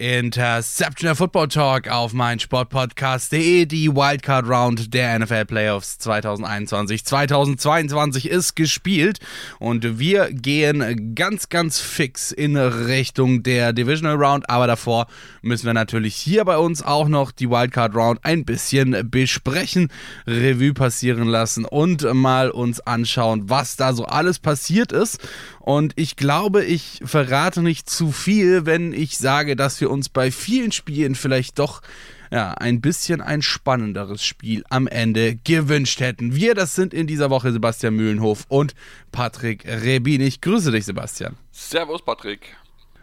Interception der Football Talk auf mein Sportpodcast.de. Die Wildcard Round der NFL Playoffs 2021, 2022 ist gespielt und wir gehen ganz, ganz fix in Richtung der Divisional Round. Aber davor müssen wir natürlich hier bei uns auch noch die Wildcard Round ein bisschen besprechen, Revue passieren lassen und mal uns anschauen, was da so alles passiert ist. Und ich glaube, ich verrate nicht zu viel, wenn ich sage, dass wir uns bei vielen Spielen vielleicht doch ja, ein bisschen ein spannenderes Spiel am Ende gewünscht hätten. Wir, das sind in dieser Woche Sebastian Mühlenhof und Patrick Rebin. Ich grüße dich, Sebastian. Servus, Patrick.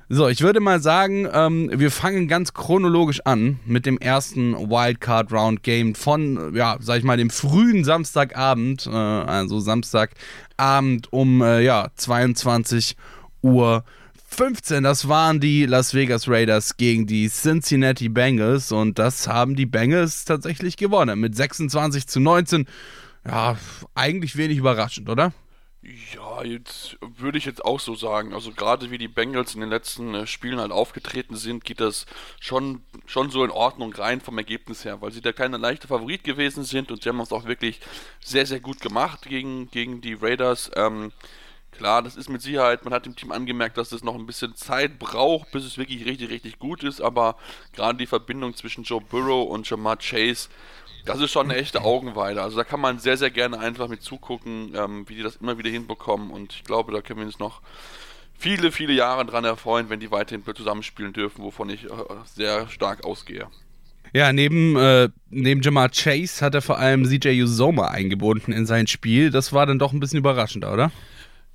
So, ich würde mal sagen, ähm, wir fangen ganz chronologisch an mit dem ersten Wildcard Round Game von, ja, sag ich mal, dem frühen Samstagabend, äh, also Samstagabend um, äh, ja, 22 Uhr 15. Das waren die Las Vegas Raiders gegen die Cincinnati Bengals und das haben die Bengals tatsächlich gewonnen mit 26 zu 19. Ja, eigentlich wenig überraschend, oder? Ja, jetzt würde ich jetzt auch so sagen. Also gerade wie die Bengals in den letzten äh, Spielen halt aufgetreten sind, geht das schon, schon so in Ordnung rein vom Ergebnis her, weil sie da keine leichte Favorit gewesen sind und sie haben es auch wirklich sehr, sehr gut gemacht gegen, gegen die Raiders. Ähm, klar, das ist mit Sicherheit, man hat dem Team angemerkt, dass es noch ein bisschen Zeit braucht, bis es wirklich richtig, richtig gut ist, aber gerade die Verbindung zwischen Joe Burrow und Jamar Chase das ist schon eine echte Augenweide. Also da kann man sehr, sehr gerne einfach mit zugucken, ähm, wie die das immer wieder hinbekommen. Und ich glaube, da können wir uns noch viele, viele Jahre dran erfreuen, wenn die weiterhin zusammenspielen dürfen, wovon ich äh, sehr stark ausgehe. Ja, neben, äh, neben Jamar Chase hat er vor allem CJ Uzoma eingebunden in sein Spiel. Das war dann doch ein bisschen überraschender, oder?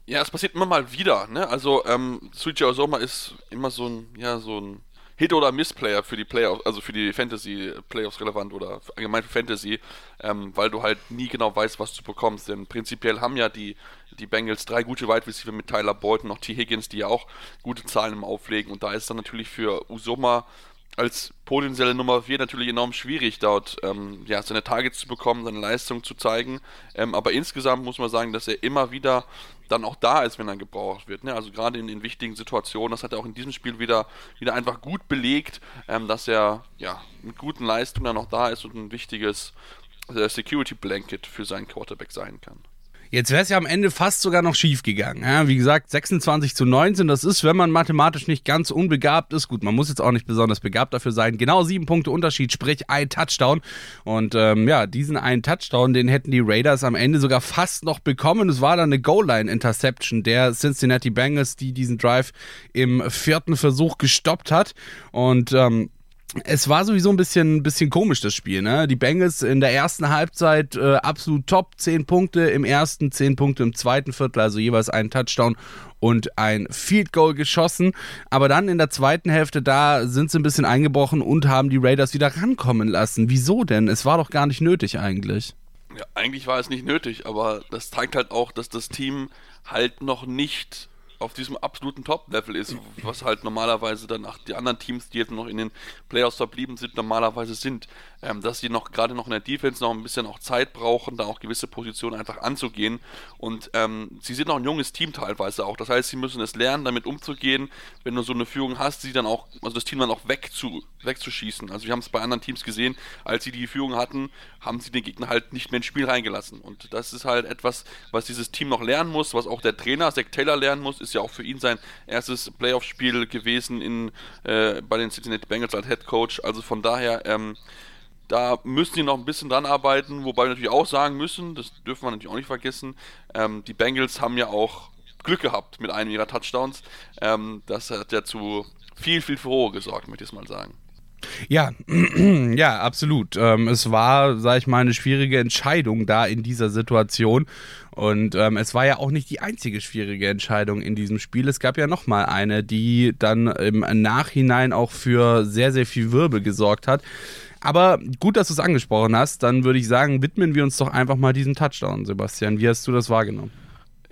Ja, es passiert immer mal wieder. Ne? Also ähm, CJ Uzoma ist immer so ein, ja, so ein Hit- oder Miss-Player für die Playoffs, also für die Fantasy-Playoffs relevant oder allgemein für Fantasy, ähm, weil du halt nie genau weißt, was du bekommst. Denn prinzipiell haben ja die, die Bengals drei gute Wide Receiver mit Tyler Bolton, noch T. Higgins, die ja auch gute Zahlen im Auflegen. Und da ist dann natürlich für Usoma als potenzielle Nummer 4 natürlich enorm schwierig, dort ähm, ja, seine Targets zu bekommen, seine Leistung zu zeigen. Ähm, aber insgesamt muss man sagen, dass er immer wieder dann auch da ist, wenn er gebraucht wird. Ne? Also gerade in, in wichtigen Situationen, das hat er auch in diesem Spiel wieder, wieder einfach gut belegt, ähm, dass er ja, mit guten Leistungen dann noch da ist und ein wichtiges äh, Security Blanket für seinen Quarterback sein kann. Jetzt wäre es ja am Ende fast sogar noch schief gegangen. Ja, wie gesagt, 26 zu 19, das ist, wenn man mathematisch nicht ganz unbegabt ist, gut, man muss jetzt auch nicht besonders begabt dafür sein, genau sieben Punkte Unterschied, sprich ein Touchdown. Und ähm, ja, diesen einen Touchdown, den hätten die Raiders am Ende sogar fast noch bekommen. Es war dann eine Goal-Line-Interception der Cincinnati Bengals, die diesen Drive im vierten Versuch gestoppt hat. Und ähm, es war sowieso ein bisschen, bisschen komisch, das Spiel. Ne? Die Bengals in der ersten Halbzeit äh, absolut top, 10 Punkte im ersten, 10 Punkte im zweiten Viertel, also jeweils einen Touchdown und ein Field Goal geschossen. Aber dann in der zweiten Hälfte, da sind sie ein bisschen eingebrochen und haben die Raiders wieder rankommen lassen. Wieso denn? Es war doch gar nicht nötig eigentlich. Ja, eigentlich war es nicht nötig, aber das zeigt halt auch, dass das Team halt noch nicht auf diesem absoluten Top-Level ist, was halt normalerweise dann auch die anderen Teams, die jetzt noch in den Playoffs verblieben sind, normalerweise sind ähm, dass sie noch gerade noch in der Defense noch ein bisschen auch Zeit brauchen, da auch gewisse Positionen einfach anzugehen. Und ähm, sie sind noch ein junges Team teilweise auch. Das heißt, sie müssen es lernen, damit umzugehen. Wenn du so eine Führung hast, sie dann auch, also das Team dann auch wegzu, wegzuschießen. Also wir haben es bei anderen Teams gesehen, als sie die Führung hatten, haben sie den Gegner halt nicht mehr ins Spiel reingelassen. Und das ist halt etwas, was dieses Team noch lernen muss, was auch der Trainer, Zach Taylor, lernen muss. Ist ja auch für ihn sein erstes Playoff-Spiel gewesen in, äh, bei den Cincinnati Bengals als Head Coach. Also von daher, ähm, da müssen sie noch ein bisschen dran arbeiten, wobei wir natürlich auch sagen müssen, das dürfen wir natürlich auch nicht vergessen, ähm, die Bengals haben ja auch Glück gehabt mit einem ihrer Touchdowns. Ähm, das hat ja zu viel, viel Furore gesorgt, möchte ich mal sagen. Ja, ja, absolut. Ähm, es war, sag ich mal, eine schwierige Entscheidung da in dieser Situation. Und ähm, es war ja auch nicht die einzige schwierige Entscheidung in diesem Spiel. Es gab ja nochmal eine, die dann im Nachhinein auch für sehr, sehr viel Wirbel gesorgt hat. Aber gut, dass du es angesprochen hast. Dann würde ich sagen, widmen wir uns doch einfach mal diesem Touchdown, Sebastian. Wie hast du das wahrgenommen?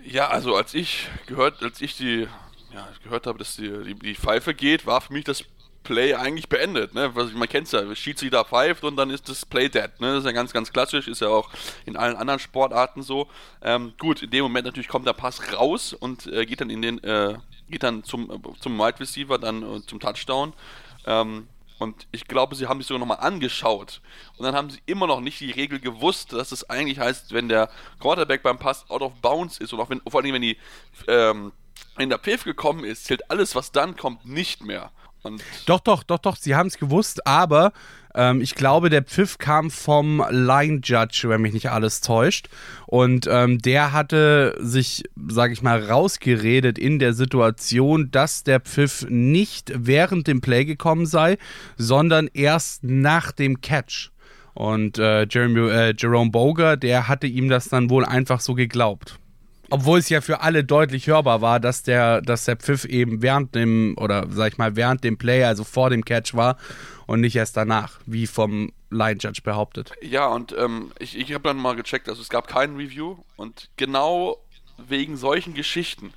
Ja, also als ich gehört, als ich die, ja, gehört habe, dass die, die, die Pfeife geht, war für mich das Play eigentlich beendet. Ne? Man kennt es ja, Schiedsrichter pfeift und dann ist das Play dead. Ne? Das ist ja ganz, ganz klassisch, ist ja auch in allen anderen Sportarten so. Ähm, gut, in dem Moment natürlich kommt der Pass raus und äh, geht dann in den, äh, geht dann zum, äh, zum Wide Receiver, dann äh, zum Touchdown. Ähm, und ich glaube, sie haben sich sogar nochmal angeschaut. Und dann haben sie immer noch nicht die Regel gewusst, dass es eigentlich heißt, wenn der Quarterback beim Pass out of bounds ist und auch wenn, vor allem wenn die, ähm, wenn der Pfiff gekommen ist, zählt alles, was dann kommt, nicht mehr. Und doch, doch, doch, doch, sie haben es gewusst, aber ähm, ich glaube, der Pfiff kam vom Line Judge, wenn mich nicht alles täuscht. Und ähm, der hatte sich, sage ich mal, rausgeredet in der Situation, dass der Pfiff nicht während dem Play gekommen sei, sondern erst nach dem Catch. Und äh, Jeremy, äh, Jerome Boger, der hatte ihm das dann wohl einfach so geglaubt. Obwohl es ja für alle deutlich hörbar war, dass der, dass der Pfiff eben während dem, oder sag ich mal, während dem Play, also vor dem Catch war und nicht erst danach, wie vom Line Judge behauptet. Ja, und ähm, ich, ich habe dann mal gecheckt, also es gab kein Review und genau wegen solchen Geschichten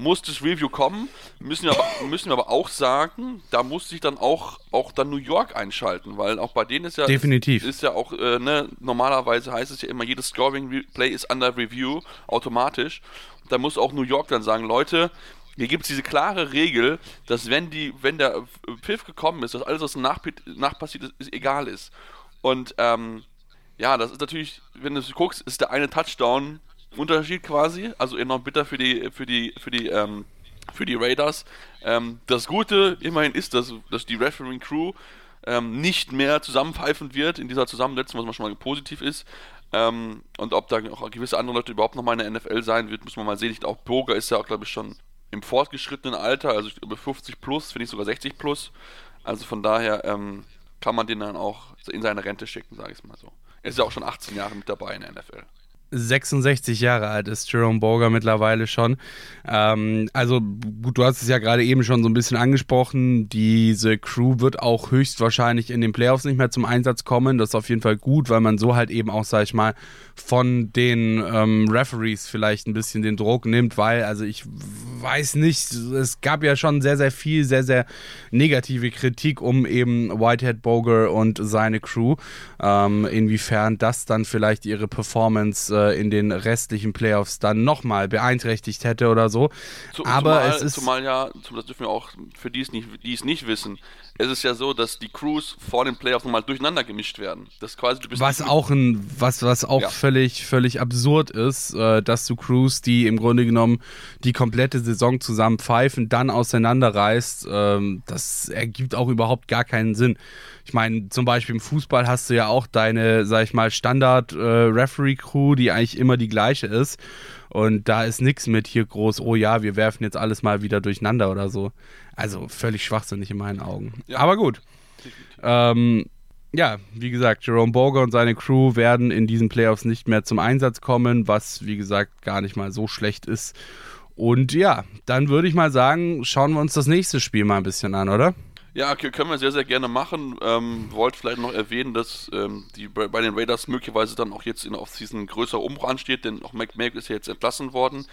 muss das Review kommen, müssen wir, aber, müssen wir aber auch sagen, da muss sich dann auch, auch dann New York einschalten, weil auch bei denen ist ja Definitiv. Ist, ja auch, äh, ne, normalerweise heißt es ja immer, jedes Scoring Play ist under Review, automatisch. Da muss auch New York dann sagen, Leute, hier gibt es diese klare Regel, dass wenn die, wenn der Pfiff gekommen ist, dass alles, was nach, nach passiert ist, ist, egal ist. Und ähm, ja, das ist natürlich, wenn du guckst, ist der eine Touchdown Unterschied quasi. Also enorm bitter für die, für die, für die, ähm, für die Raiders. Ähm, das Gute immerhin ist, dass, dass die Refereeing Crew ähm, nicht mehr zusammenpfeifen wird in dieser Zusammensetzung, was schon mal positiv ist. Ähm, und ob da auch gewisse andere Leute überhaupt noch mal in der NFL sein wird, muss man mal sehen. Ich, auch Boga ist ja auch, glaube ich, schon im fortgeschrittenen Alter, also über 50 plus, finde ich sogar 60 plus. Also von daher ähm, kann man den dann auch in seine Rente schicken, sage ich mal so. Er ist ja auch schon 18 Jahre mit dabei in der NFL. 66 Jahre alt ist Jerome Boger mittlerweile schon. Ähm, also gut, du hast es ja gerade eben schon so ein bisschen angesprochen. Diese Crew wird auch höchstwahrscheinlich in den Playoffs nicht mehr zum Einsatz kommen. Das ist auf jeden Fall gut, weil man so halt eben auch, sag ich mal, von den ähm, Referees vielleicht ein bisschen den Druck nimmt, weil, also ich weiß nicht, es gab ja schon sehr, sehr viel, sehr, sehr negative Kritik um eben Whitehead Boger und seine Crew. Ähm, inwiefern das dann vielleicht ihre Performance äh, in den restlichen Playoffs dann nochmal beeinträchtigt hätte oder so. Zu, Aber zumal, es ist. Zumal ja, das dürfen wir auch für die es nicht, die es nicht wissen, es ist ja so, dass die Crews vor den Playoffs nochmal durcheinander gemischt werden. Das quasi, was auch ein, was, was auch Ja. völlig, völlig absurd ist, äh, dass du Crews, die im Grunde genommen die komplette Saison zusammen pfeifen, dann auseinanderreißt, ähm, das ergibt auch überhaupt gar keinen Sinn. Ich meine, zum Beispiel im Fußball hast du ja auch deine, sag ich mal, Standard-Referee-Crew, die eigentlich immer die gleiche ist. Und da ist nichts mit hier groß, oh ja, wir werfen jetzt alles mal wieder durcheinander oder so. Also völlig schwachsinnig in meinen Augen. Ja. Aber gut. Ähm, ja, wie gesagt, Jerome Boger und seine Crew werden in diesen Playoffs nicht mehr zum Einsatz kommen, was wie gesagt gar nicht mal so schlecht ist. Und ja, dann würde ich mal sagen, schauen wir uns das nächste Spiel mal ein bisschen an, oder? Ja, okay, können wir sehr, sehr gerne machen. Ähm, wollte vielleicht noch erwähnen, dass ähm, die bei den Raiders möglicherweise dann auch jetzt in der Offseason ein größerer Umbruch ansteht, denn auch McMahon ist ja jetzt entlassen worden.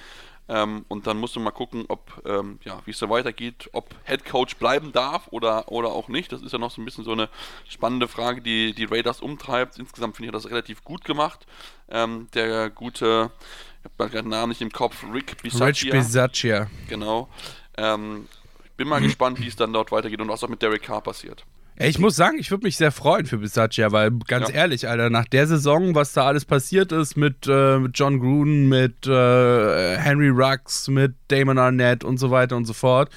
Ähm, und dann musst du mal gucken, ob, ähm, ja, wie es da weitergeht, ob Head Coach bleiben darf oder, oder auch nicht. Das ist ja noch so ein bisschen so eine spannende Frage, die die Raiders umtreibt. Insgesamt finde ich das relativ gut gemacht. Ähm, der gute, ich habe gerade den Namen nicht im Kopf, Rick Rich Bisaccia. Bisaccia. Genau. Bin mal gespannt, wie es dann dort weitergeht und was auch mit Derek Carr passiert. Ey, Ich muss sagen, ich würde mich sehr freuen für Bisaccia, weil ganz Ja. ehrlich, Alter, nach der Saison, was da alles passiert ist mit, äh, mit John Gruden, mit äh, Henry Rux, mit Damon Arnett und so weiter und so fort,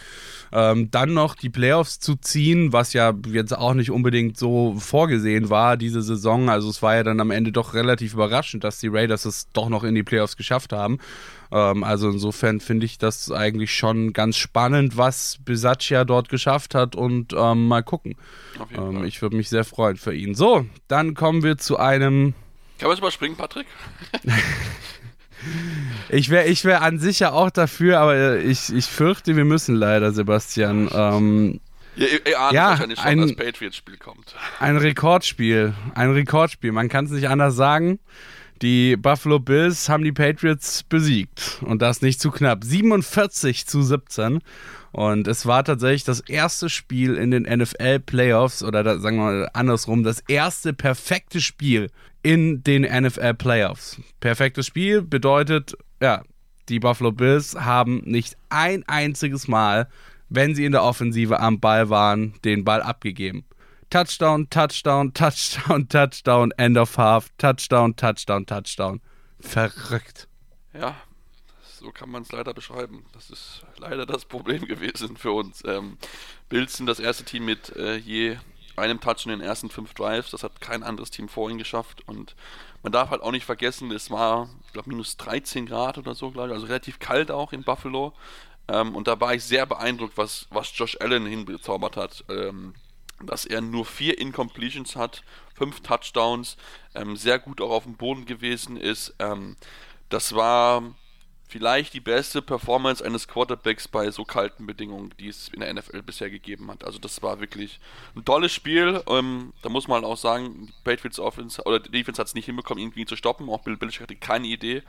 ähm, dann noch die Playoffs zu ziehen, was ja jetzt auch nicht unbedingt so vorgesehen war diese Saison. Also es war ja dann am Ende doch relativ überraschend, dass die Raiders es doch noch in die Playoffs geschafft haben. Ähm, also insofern finde ich das eigentlich schon ganz spannend, was Bisaccia dort geschafft hat und ähm, mal gucken. Ähm, ich würde mich sehr freuen für ihn. So, dann kommen wir zu einem. Kann man es überspringen, Patrick? Ich wäre ich wär an sich ja auch dafür, aber ich, ich fürchte, wir müssen leider, Sebastian. Ähm, Ja, ihr, ahnt Ja, wahrscheinlich schon, ein- dass Patriots-Spiel kommt. ein Rekordspiel. Ein Rekordspiel. Man kann es nicht anders sagen. Die Buffalo Bills haben die Patriots besiegt und das nicht zu knapp. 47 zu 17. Und es war tatsächlich das erste Spiel in den NFL Playoffs oder da, sagen wir mal andersrum, das erste perfekte Spiel in den NFL Playoffs. Perfektes Spiel bedeutet, ja, die Buffalo Bills haben nicht ein einziges Mal, wenn sie in der Offensive am Ball waren, den Ball abgegeben. Touchdown, Touchdown, Touchdown, Touchdown, End of Half, Touchdown, Touchdown, Touchdown. Verrückt. Ja, so kann man es leider beschreiben. Das ist leider das Problem gewesen für uns. Ähm, Bills sind das erste Team mit äh, je einem Touch in den ersten fünf Drives. Das hat kein anderes Team vorhin geschafft. Und man darf halt auch nicht vergessen, es war, ich glaube, minus 13 Grad oder so, glaube ich. Also relativ kalt auch in Buffalo. Ähm, und da war ich sehr beeindruckt, was, was Josh Allen hinbezaubert hat. Ähm, dass er nur vier Incompletions hat, fünf Touchdowns, ähm, sehr gut auch auf dem Boden gewesen ist. Ähm, das war vielleicht die beste Performance eines Quarterbacks bei so kalten Bedingungen, die es in der NFL bisher gegeben hat. Also das war wirklich ein tolles Spiel. Ähm, da muss man auch sagen, die Patriots Offense oder die Defense hat es nicht hinbekommen, irgendwie zu stoppen. Auch Bill Belichick hatte keine Idee.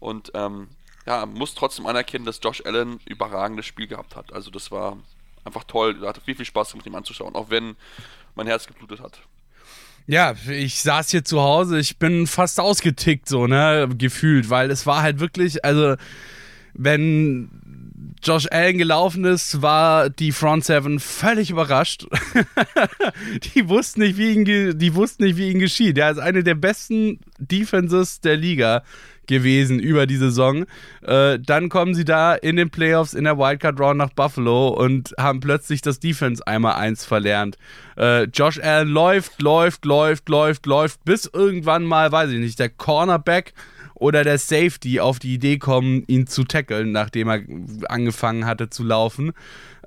Und ähm, ja, muss trotzdem anerkennen, dass Josh Allen überragendes Spiel gehabt hat. Also das war einfach toll. Da hatte viel, viel Spaß mit ihm anzuschauen, auch wenn mein Herz geblutet hat. Ja, ich saß hier zu Hause, ich bin fast ausgetickt, so, ne, gefühlt, weil es war halt wirklich, also, wenn Josh Allen gelaufen ist, war die Front Seven völlig überrascht. die wussten nicht, wie ihn, die wussten nicht, wie ihn geschieht. Er ist eine der besten Defenses der Liga gewesen über die Saison. Äh, dann kommen sie da in den Playoffs in der Wildcard Round nach Buffalo und haben plötzlich das Defense einmal eins verlernt. Äh, Josh Allen läuft, läuft, läuft, läuft, läuft, bis irgendwann mal, weiß ich nicht, der Cornerback oder der Safety auf die Idee kommen, ihn zu tackeln, nachdem er angefangen hatte zu laufen.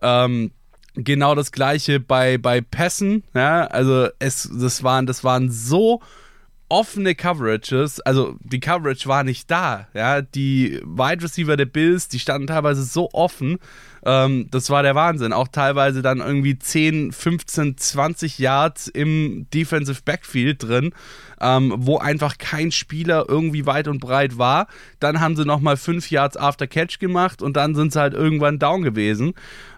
Ähm, genau das gleiche bei, bei Pässen, ja, also es, das waren, das waren so offene Coverages, also die Coverage war nicht da, ja, die Wide Receiver der Bills, die standen teilweise so offen, ähm, das war der Wahnsinn, auch teilweise dann irgendwie 10, 15, 20 Yards im Defensive Backfield drin, ähm, wo einfach kein Spieler irgendwie weit und breit war, dann haben sie nochmal 5 Yards after Catch gemacht und dann sind sie halt irgendwann down gewesen.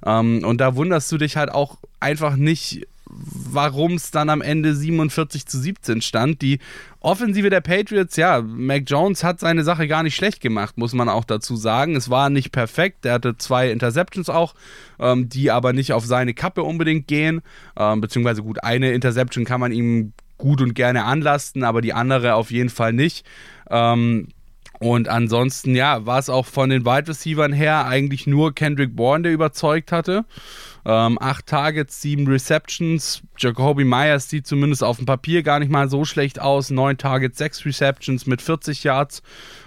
Ähm, und da wunderst du dich halt auch einfach nicht, warum es dann am Ende 47 zu 17 stand. Die Offensive der Patriots, ja, Mac Jones hat seine Sache gar nicht schlecht gemacht, muss man auch dazu sagen. Es war nicht perfekt. Er hatte zwei Interceptions auch, ähm, die aber nicht auf seine Kappe unbedingt gehen. Ähm, beziehungsweise gut, eine Interception kann man ihm gut und gerne anlasten, aber die andere auf jeden Fall nicht. Ähm, und ansonsten, ja, war es auch von den Wide Receivers her eigentlich nur Kendrick Bourne, der überzeugt hatte. Ähm, acht Targets, sieben Receptions. Jacoby Myers sieht zumindest auf dem Papier gar nicht mal so schlecht aus. Neun Targets, sechs Receptions mit 40 Yards.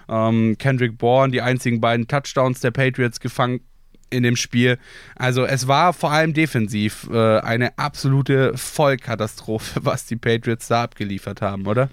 Ähm, Kendrick Bourne, die einzigen beiden Touchdowns der Patriots gefangen in dem Spiel. Also es war vor allem defensiv äh, eine absolute Vollkatastrophe, was die Patriots da abgeliefert haben, oder?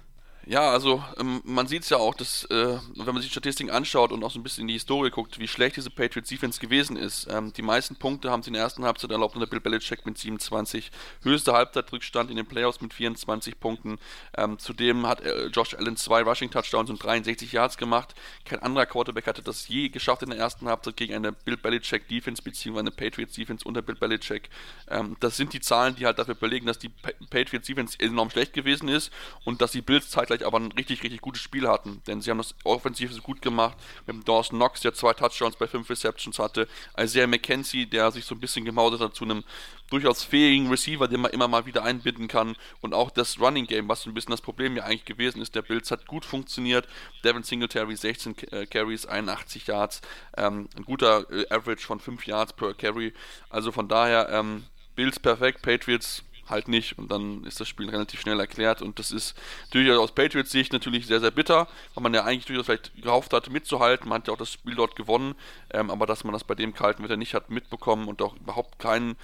Ja, also ähm, man sieht es ja auch, dass, äh, wenn man sich die Statistiken anschaut und auch so ein bisschen in die Historie guckt, wie schlecht diese Patriots Defense gewesen ist. Ähm, die meisten Punkte haben sie in der ersten Halbzeit erlaubt unter Bill Belichick mit 27. Höchster Halbzeitrückstand in den Playoffs mit 24 Punkten. Ähm, zudem hat äh, Josh Allen zwei Rushing Touchdowns und 63 Yards gemacht. Kein anderer Quarterback hatte das je geschafft in der ersten Halbzeit gegen eine Bill Belichick Defense beziehungsweise eine Patriots Defense unter Bill Belichick. Ähm, das sind die Zahlen, die halt dafür belegen, dass die pa Patriots Defense enorm schlecht gewesen ist und dass die Bills zeitgleich gleichzeitig aber ein richtig, richtig gutes Spiel hatten. Denn sie haben das offensiv so gut gemacht. Mit dem Dawson Knox, der zwei Touchdowns bei fünf Receptions hatte. Isaiah McKenzie, der sich so ein bisschen gemausert hat zu einem durchaus fähigen Receiver, den man immer mal wieder einbinden kann. Und auch das Running Game, was so ein bisschen das Problem ja eigentlich gewesen ist. Der Bills hat gut funktioniert. Devin Singletary 16 äh, Carries, 81 Yards. Ähm, ein guter äh, Average von 5 Yards per Carry. Also von daher, ähm, Bills perfekt, Patriots halt nicht. Und dann ist das Spiel relativ schnell erklärt. Und das ist durchaus aus Patriots Sicht natürlich sehr, sehr bitter, weil man ja eigentlich durchaus vielleicht gehofft hatte, mitzuhalten. Man hat ja auch das Spiel dort gewonnen. Ähm, aber dass man das bei dem kalten Wetter nicht hat mitbekommen und auch überhaupt keinen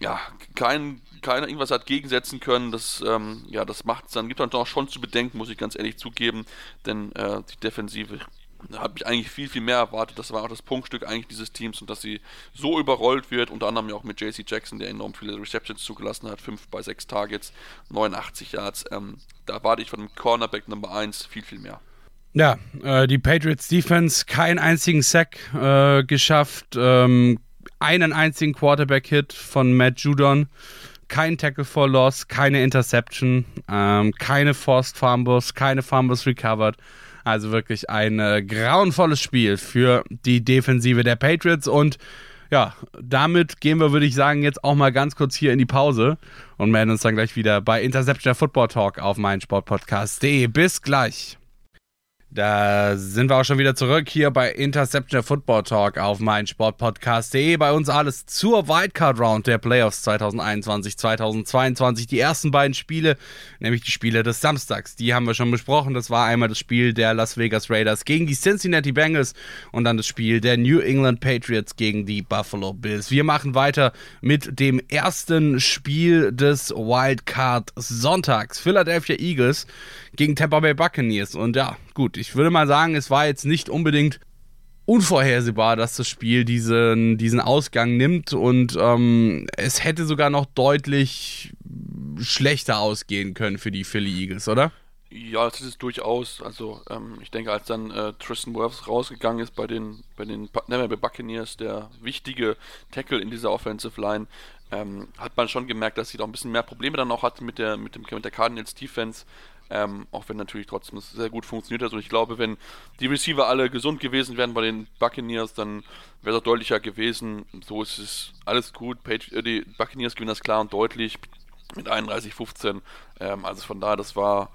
ja, kein, keiner irgendwas hat gegensetzen können, das, ähm, ja, das macht es dann, gibt dann auch schon zu bedenken, muss ich ganz ehrlich zugeben, denn äh, die Defensive habe ich eigentlich viel, viel mehr erwartet. Das war auch das Punktstück eigentlich dieses Teams und dass sie so überrollt wird, unter anderem ja auch mit JC Jackson, der enorm viele Receptions zugelassen hat, 5 bei 6 Targets, 89 Yards. Ähm, da erwarte ich von dem Cornerback Nummer 1 viel, viel mehr. Ja, äh, die Patriots Defense keinen einzigen Sack äh, geschafft, ähm, einen einzigen Quarterback-Hit von Matt Judon, kein Tackle for Loss, keine Interception, ähm, keine Forced Fumbles, keine Fumbles recovered. Also wirklich ein äh, grauenvolles Spiel für die Defensive der Patriots und ja, damit gehen wir, würde ich sagen, jetzt auch mal ganz kurz hier in die Pause und melden uns dann gleich wieder bei Interception Football Talk auf meinsportpodcast.de. Bis gleich. Da sind wir auch schon wieder zurück hier bei Interception Football Talk auf meinsportpodcast.de. Bei uns alles zur Wildcard Round der Playoffs 2021, 2022. Die ersten beiden Spiele, nämlich die Spiele des Samstags, die haben wir schon besprochen. Das war einmal das Spiel der Las Vegas Raiders gegen die Cincinnati Bengals und dann das Spiel der New England Patriots gegen die Buffalo Bills. Wir machen weiter mit dem ersten Spiel des Wildcard Sonntags. Philadelphia Eagles gegen Tampa Bay Buccaneers. Und ja, gut, ich würde mal sagen, es war jetzt nicht unbedingt unvorhersehbar, dass das Spiel diesen, diesen Ausgang nimmt und ähm, es hätte sogar noch deutlich schlechter ausgehen können für die Philly Eagles, oder? Ja, das ist es durchaus. Also ähm, ich denke, als dann äh, Tristan Wirfs rausgegangen ist bei den bei den bei Buccaneers, der wichtige Tackle in dieser Offensive Line, ähm, hat man schon gemerkt, dass sie da ein bisschen mehr Probleme dann auch hatte mit der mit dem mit der Cardinals Defense. Ähm, auch wenn natürlich trotzdem es sehr gut funktioniert hat. Und ich glaube, wenn die Receiver alle gesund gewesen wären bei den Buccaneers, dann wäre auch deutlicher gewesen. So ist es alles gut. Page, äh, die Buccaneers gewinnen das klar und deutlich mit 31-15. Ähm, also von daher, das war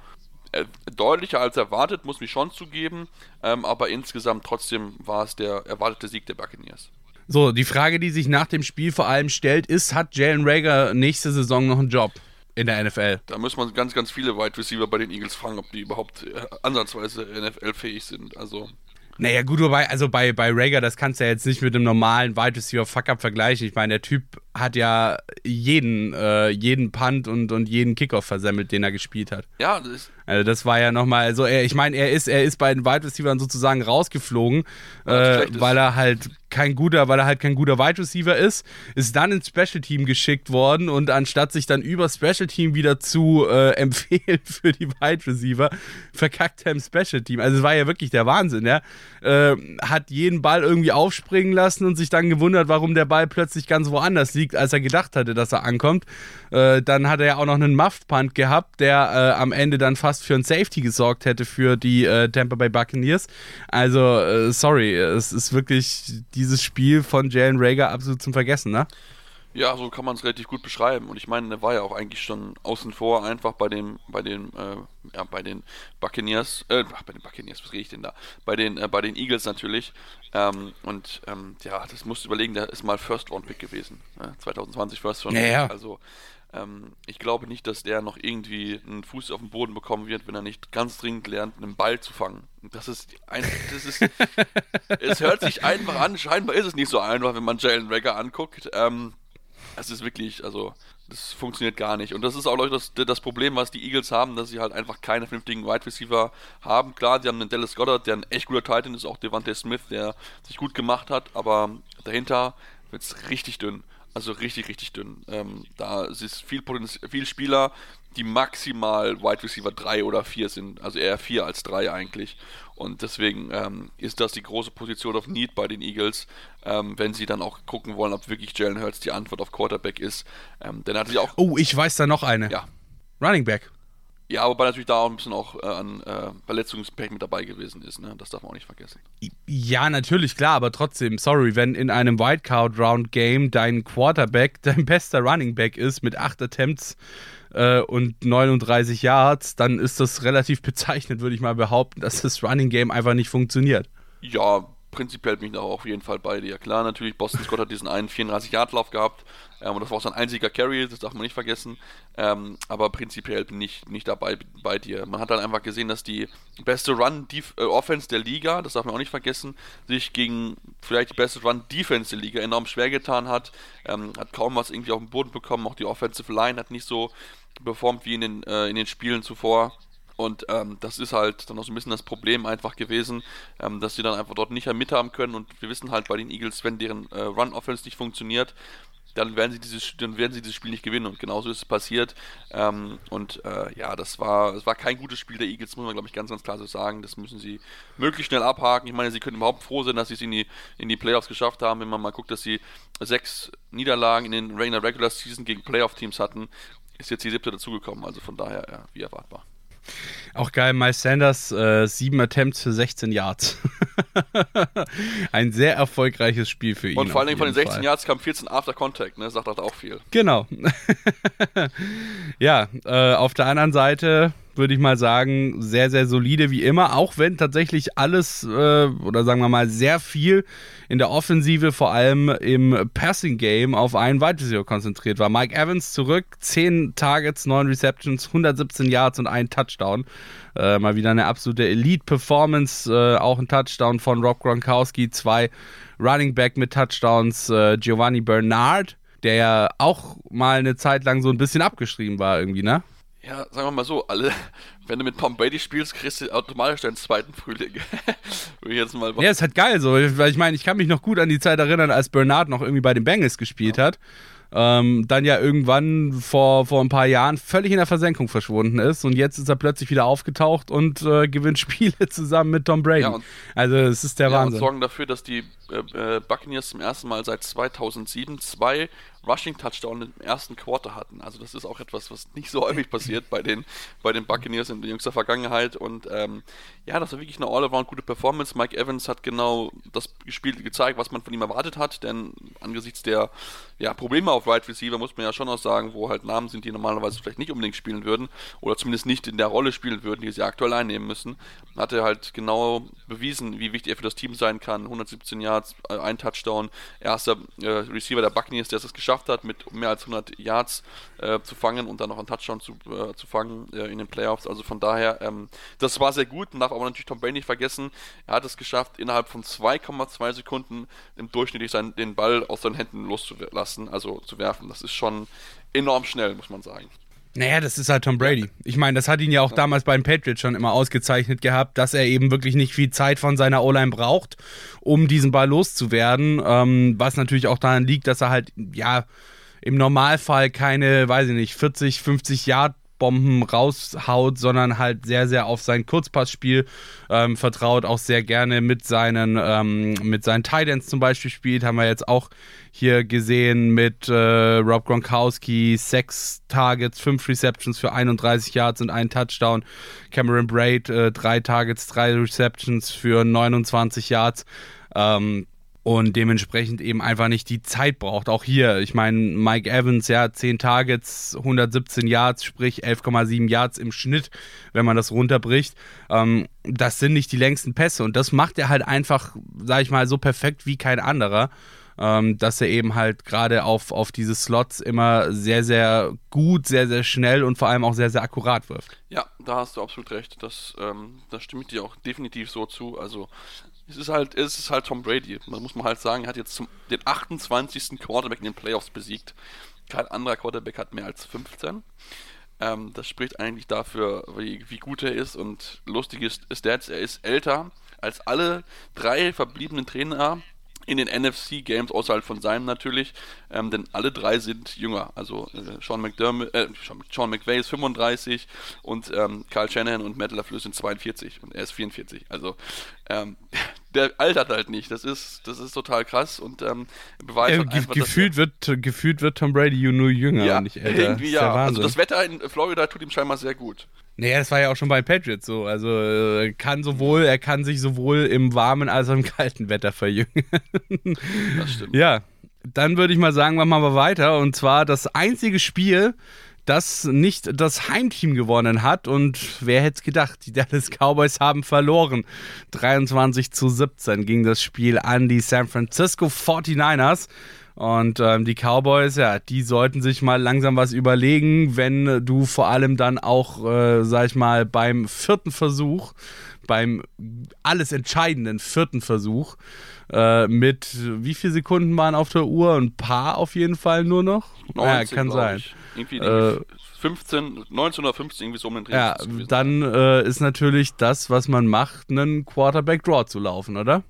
äh, deutlicher als erwartet, muss mich schon zugeben. Ähm, aber insgesamt trotzdem war es der erwartete Sieg der Buccaneers. So, die Frage, die sich nach dem Spiel vor allem stellt, ist, hat Jalen Rager nächste Saison noch einen Job? In der NFL. Da muss man ganz, ganz viele Wide Receiver bei den Eagles fragen, ob die überhaupt äh, ansatzweise NFL-fähig sind. Also. Naja, gut, wobei, also bei, bei Rager, das kannst du ja jetzt nicht mit einem normalen Wide Receiver Fuck-Up vergleichen. Ich meine, der Typ hat ja jeden, äh, jeden Punt und, und jeden Kickoff versemmelt, den er gespielt hat. Ja, das ist. Also das war ja nochmal, also er, ich meine, er ist, er ist bei den Wide Receivers sozusagen rausgeflogen, äh, weil er halt kein guter, weil er halt kein guter Wide Receiver ist, ist dann ins Special Team geschickt worden und anstatt sich dann über Special Team wieder zu äh, empfehlen für die Wide Receiver, verkackt er im Special Team. Also es war ja wirklich der Wahnsinn, ja. Äh, hat jeden Ball irgendwie aufspringen lassen und sich dann gewundert, warum der Ball plötzlich ganz woanders liegt, als er gedacht hatte, dass er ankommt. Äh, dann hat er ja auch noch einen Muffed Punt gehabt, der äh, am Ende dann fast für ein Safety gesorgt hätte für die äh, Tampa Bay Buccaneers. Also, äh, sorry, es ist wirklich dieses Spiel von Jalen Rager absolut zum Vergessen, ne? Ja, so kann man es relativ gut beschreiben. Und ich meine, der war ja auch eigentlich schon außen vor einfach bei dem, bei den, äh, ja, bei den Buccaneers, äh, bei den Buccaneers, was rede ich denn da? Bei den, äh, bei den Eagles natürlich. Ähm, und ähm, ja, das musst du überlegen, der ist mal First Round Pick gewesen. Ne? 2020 First Round Pick. Ja, ja. Also ähm, ich glaube nicht, dass der noch irgendwie einen Fuß auf den Boden bekommen wird, wenn er nicht ganz dringend lernt, einen Ball zu fangen. Das ist ein, das ist, es hört sich einfach an. Scheinbar ist es nicht so einfach, wenn man Jalen Rager anguckt. Ähm, es ist wirklich, also, das funktioniert gar nicht. Und das ist auch, Leute, das, das Problem, was die Eagles haben, dass sie halt einfach keine vernünftigen Wide Receiver haben. Klar, die haben einen Dallas Goddard, der ein echt guter Titan ist, auch Devante Smith, der sich gut gemacht hat, aber dahinter wird es richtig dünn. Also richtig, richtig dünn. Ähm, da ist viel, viel Spieler, die maximal Wide Receiver 3 oder 4 sind. Also eher 4 als 3 eigentlich. Und deswegen ähm, ist das die große Position of Need bei den Eagles, ähm, wenn sie dann auch gucken wollen, ob wirklich Jalen Hurts die Antwort auf Quarterback ist. Ähm, denn er hat sich auch. Oh, ich weiß da noch eine. Ja. Running Back. Ja, wobei natürlich da auch ein bisschen auch äh, an äh, Verletzungspech mit dabei gewesen ist, ne? Das darf man auch nicht vergessen. Ja, natürlich, klar, aber trotzdem, sorry, wenn in einem Wildcard-Round-Game dein Quarterback dein bester Running Back ist mit 8 Attempts äh, und 39 Yards, dann ist das relativ bezeichnet, würde ich mal behaupten, dass das Running Game einfach nicht funktioniert. Ja, prinzipiell bin ich da auf jeden Fall bei dir. Klar, natürlich, Boston Scott hat diesen einen 34-Yard-Lauf gehabt ähm, und das war auch sein einziger Carry, das darf man nicht vergessen. Ähm, aber prinzipiell bin ich nicht dabei bei dir. Man hat dann einfach gesehen, dass die beste Run-Offense äh, der Liga, das darf man auch nicht vergessen, sich gegen vielleicht die beste Run-Defense der Liga enorm schwer getan hat. Ähm, hat kaum was irgendwie auf den Boden bekommen. Auch die Offensive Line hat nicht so performt wie in den, äh, in den Spielen zuvor. Und ähm, das ist halt dann auch so ein bisschen das Problem einfach gewesen, ähm, dass sie dann einfach dort nicht mithaben können. Und wir wissen halt bei den Eagles, wenn deren äh, Run-Offense nicht funktioniert, dann werden sie dieses, dann werden sie dieses Spiel nicht gewinnen. Und genauso ist es passiert. Ähm, und äh, ja, das war, das war kein gutes Spiel der Eagles, muss man glaube ich ganz, ganz klar so sagen. Das müssen sie möglichst schnell abhaken. Ich meine, sie können überhaupt froh sein, dass sie es in die, in die Playoffs geschafft haben. Wenn man mal guckt, dass sie sechs Niederlagen in den Regular Season gegen Playoff-Teams hatten, ist jetzt die siebte dazugekommen. Also von daher, ja, wie erwartbar. Auch geil, Miles Sanders, äh, sieben Attempts für 16 Yards. Ein sehr erfolgreiches Spiel für ihn. Und vor allen Dingen von den 16 Fall. Yards kam 14 After Contact, ne? Sagt halt auch viel. Genau. ja, äh, auf der anderen Seite würde ich mal sagen, sehr, sehr solide wie immer, auch wenn tatsächlich alles äh, oder sagen wir mal sehr viel in der Offensive, vor allem im Passing Game, auf einen Wide konzentriert war. Mike Evans zurück, 10 Targets, 9 Receptions, 117 Yards und ein Touchdown. Äh, mal wieder eine absolute Elite-Performance, äh, auch ein Touchdown von Rob Gronkowski, zwei Running Back mit Touchdowns, äh, Giovanni Bernard, der ja auch mal eine Zeit lang so ein bisschen abgeschrieben war irgendwie, ne? Ja, sagen wir mal so, alle, wenn du mit Tom Brady spielst, kriegst du automatisch deinen zweiten Frühling. ich jetzt mal ja, ist halt geil so, weil ich meine, ich kann mich noch gut an die Zeit erinnern, als Bernard noch irgendwie bei den Bengals gespielt ja. hat ähm, dann ja irgendwann vor, vor ein paar Jahren völlig in der Versenkung verschwunden ist und jetzt ist er plötzlich wieder aufgetaucht und äh, gewinnt Spiele zusammen mit Tom Brady. Ja, also es ist der ja, Wahnsinn. Und sorgen dafür, dass die äh, äh Buccaneers zum ersten Mal seit 2007 zwei Rushing Touchdown im ersten Quarter hatten. Also das ist auch etwas, was nicht so häufig passiert bei den, bei den Buccaneers in jüngster Vergangenheit. Und ähm, ja, das war wirklich eine all-around gute Performance. Mike Evans hat genau das Spiel gezeigt, was man von ihm erwartet hat, denn angesichts der ja, Probleme auf Wide Receiver muss man ja schon auch sagen, wo halt Namen sind, die normalerweise vielleicht nicht unbedingt spielen würden oder zumindest nicht in der Rolle spielen würden, die sie aktuell einnehmen müssen, hat er halt genau bewiesen, wie wichtig er für das Team sein kann. 117 Yards, äh, ein Touchdown, erster äh, Receiver der Buccaneers, der es geschafft hat, mit mehr als 100 Yards äh, zu fangen und dann noch einen Touchdown zu, äh, zu fangen äh, in den Playoffs. Also von daher, ähm, das war sehr gut. Man darf aber natürlich Tom Brady nicht vergessen, er hat es geschafft, innerhalb von 2,2 Sekunden im Durchschnitt den Ball aus seinen Händen loszulassen, also zu werfen. Das ist schon enorm schnell, muss man sagen. Naja, das ist halt Tom Brady. Ich meine, das hat ihn ja auch damals beim Patriots schon immer ausgezeichnet gehabt, dass er eben wirklich nicht viel Zeit von seiner O-Line braucht, um diesen Ball loszuwerden. Ähm, was natürlich auch daran liegt, dass er halt, ja, im Normalfall keine, weiß ich nicht, 40, 50 Yard Bomben raushaut, sondern halt sehr, sehr auf sein Kurzpassspiel ähm, vertraut, auch sehr gerne mit seinen, ähm, mit seinen Titans zum Beispiel spielt. Haben wir jetzt auch hier gesehen mit äh, Rob Gronkowski, sechs Targets, fünf Receptions für 31 Yards und einen Touchdown. Cameron Braid, äh, drei Targets, drei Receptions für 29 Yards. Ähm, und dementsprechend eben einfach nicht die Zeit braucht. Auch hier, ich meine, Mike Evans, ja, 10 Targets, 117 Yards, sprich 11,7 Yards im Schnitt, wenn man das runterbricht. Ähm, das sind nicht die längsten Pässe und das macht er halt einfach, sag ich mal, so perfekt wie kein anderer. Ähm, dass er eben halt gerade auf, auf diese Slots immer sehr, sehr gut, sehr, sehr schnell und vor allem auch sehr, sehr akkurat wirft. Ja, da hast du absolut recht. Das, ähm, das stimme ich dir auch definitiv so zu. Also es ist halt, es ist halt Tom Brady. Man muss man halt sagen, er hat jetzt zum, den 28. Quarterback in den Playoffs besiegt. Kein anderer Quarterback hat mehr als 15. Ähm, das spricht eigentlich dafür, wie, wie gut er ist. Und lustig ist, ist jetzt, er ist älter als alle drei verbliebenen Trainer in den NFC-Games, außerhalb von seinem natürlich, ähm, denn alle drei sind jünger. Also äh, Sean, McDermott, äh, Sean McVay ist 35 und ähm, Carl Shanahan und Matt LaFleur sind 42 und er ist 44. Also ähm, der altert halt nicht. Das ist, das ist total krass und ähm, beweist äh, einfach, gefühlt, wird, gefühlt wird Tom Brady nur jünger ja, nicht älter. Irgendwie ja. Also das Wetter in Florida tut ihm scheinbar sehr gut. Naja, das war ja auch schon bei Patriots so. Also äh, kann sowohl, er kann sich sowohl im warmen als auch im kalten Wetter verjüngen. Das stimmt. Ja, dann würde ich mal sagen, machen wir mal weiter. Und zwar das einzige Spiel, das nicht das Heimteam gewonnen hat. Und wer hätte es gedacht? Die Dallas Cowboys haben verloren. 23 zu 17 ging das Spiel an die San Francisco 49ers. Und ähm, die Cowboys, ja, die sollten sich mal langsam was überlegen, wenn du vor allem dann auch, äh, sag ich mal, beim vierten Versuch, beim alles entscheidenden vierten Versuch, äh, mit wie viele Sekunden waren auf der Uhr? Ein paar auf jeden Fall nur noch? 19, ja, kann sein. Irgendwie äh, 15, 19 oder 15 irgendwie so um den Dreh. Ja, ist es dann äh, ist natürlich das, was man macht, einen Quarterback-Draw zu laufen, oder?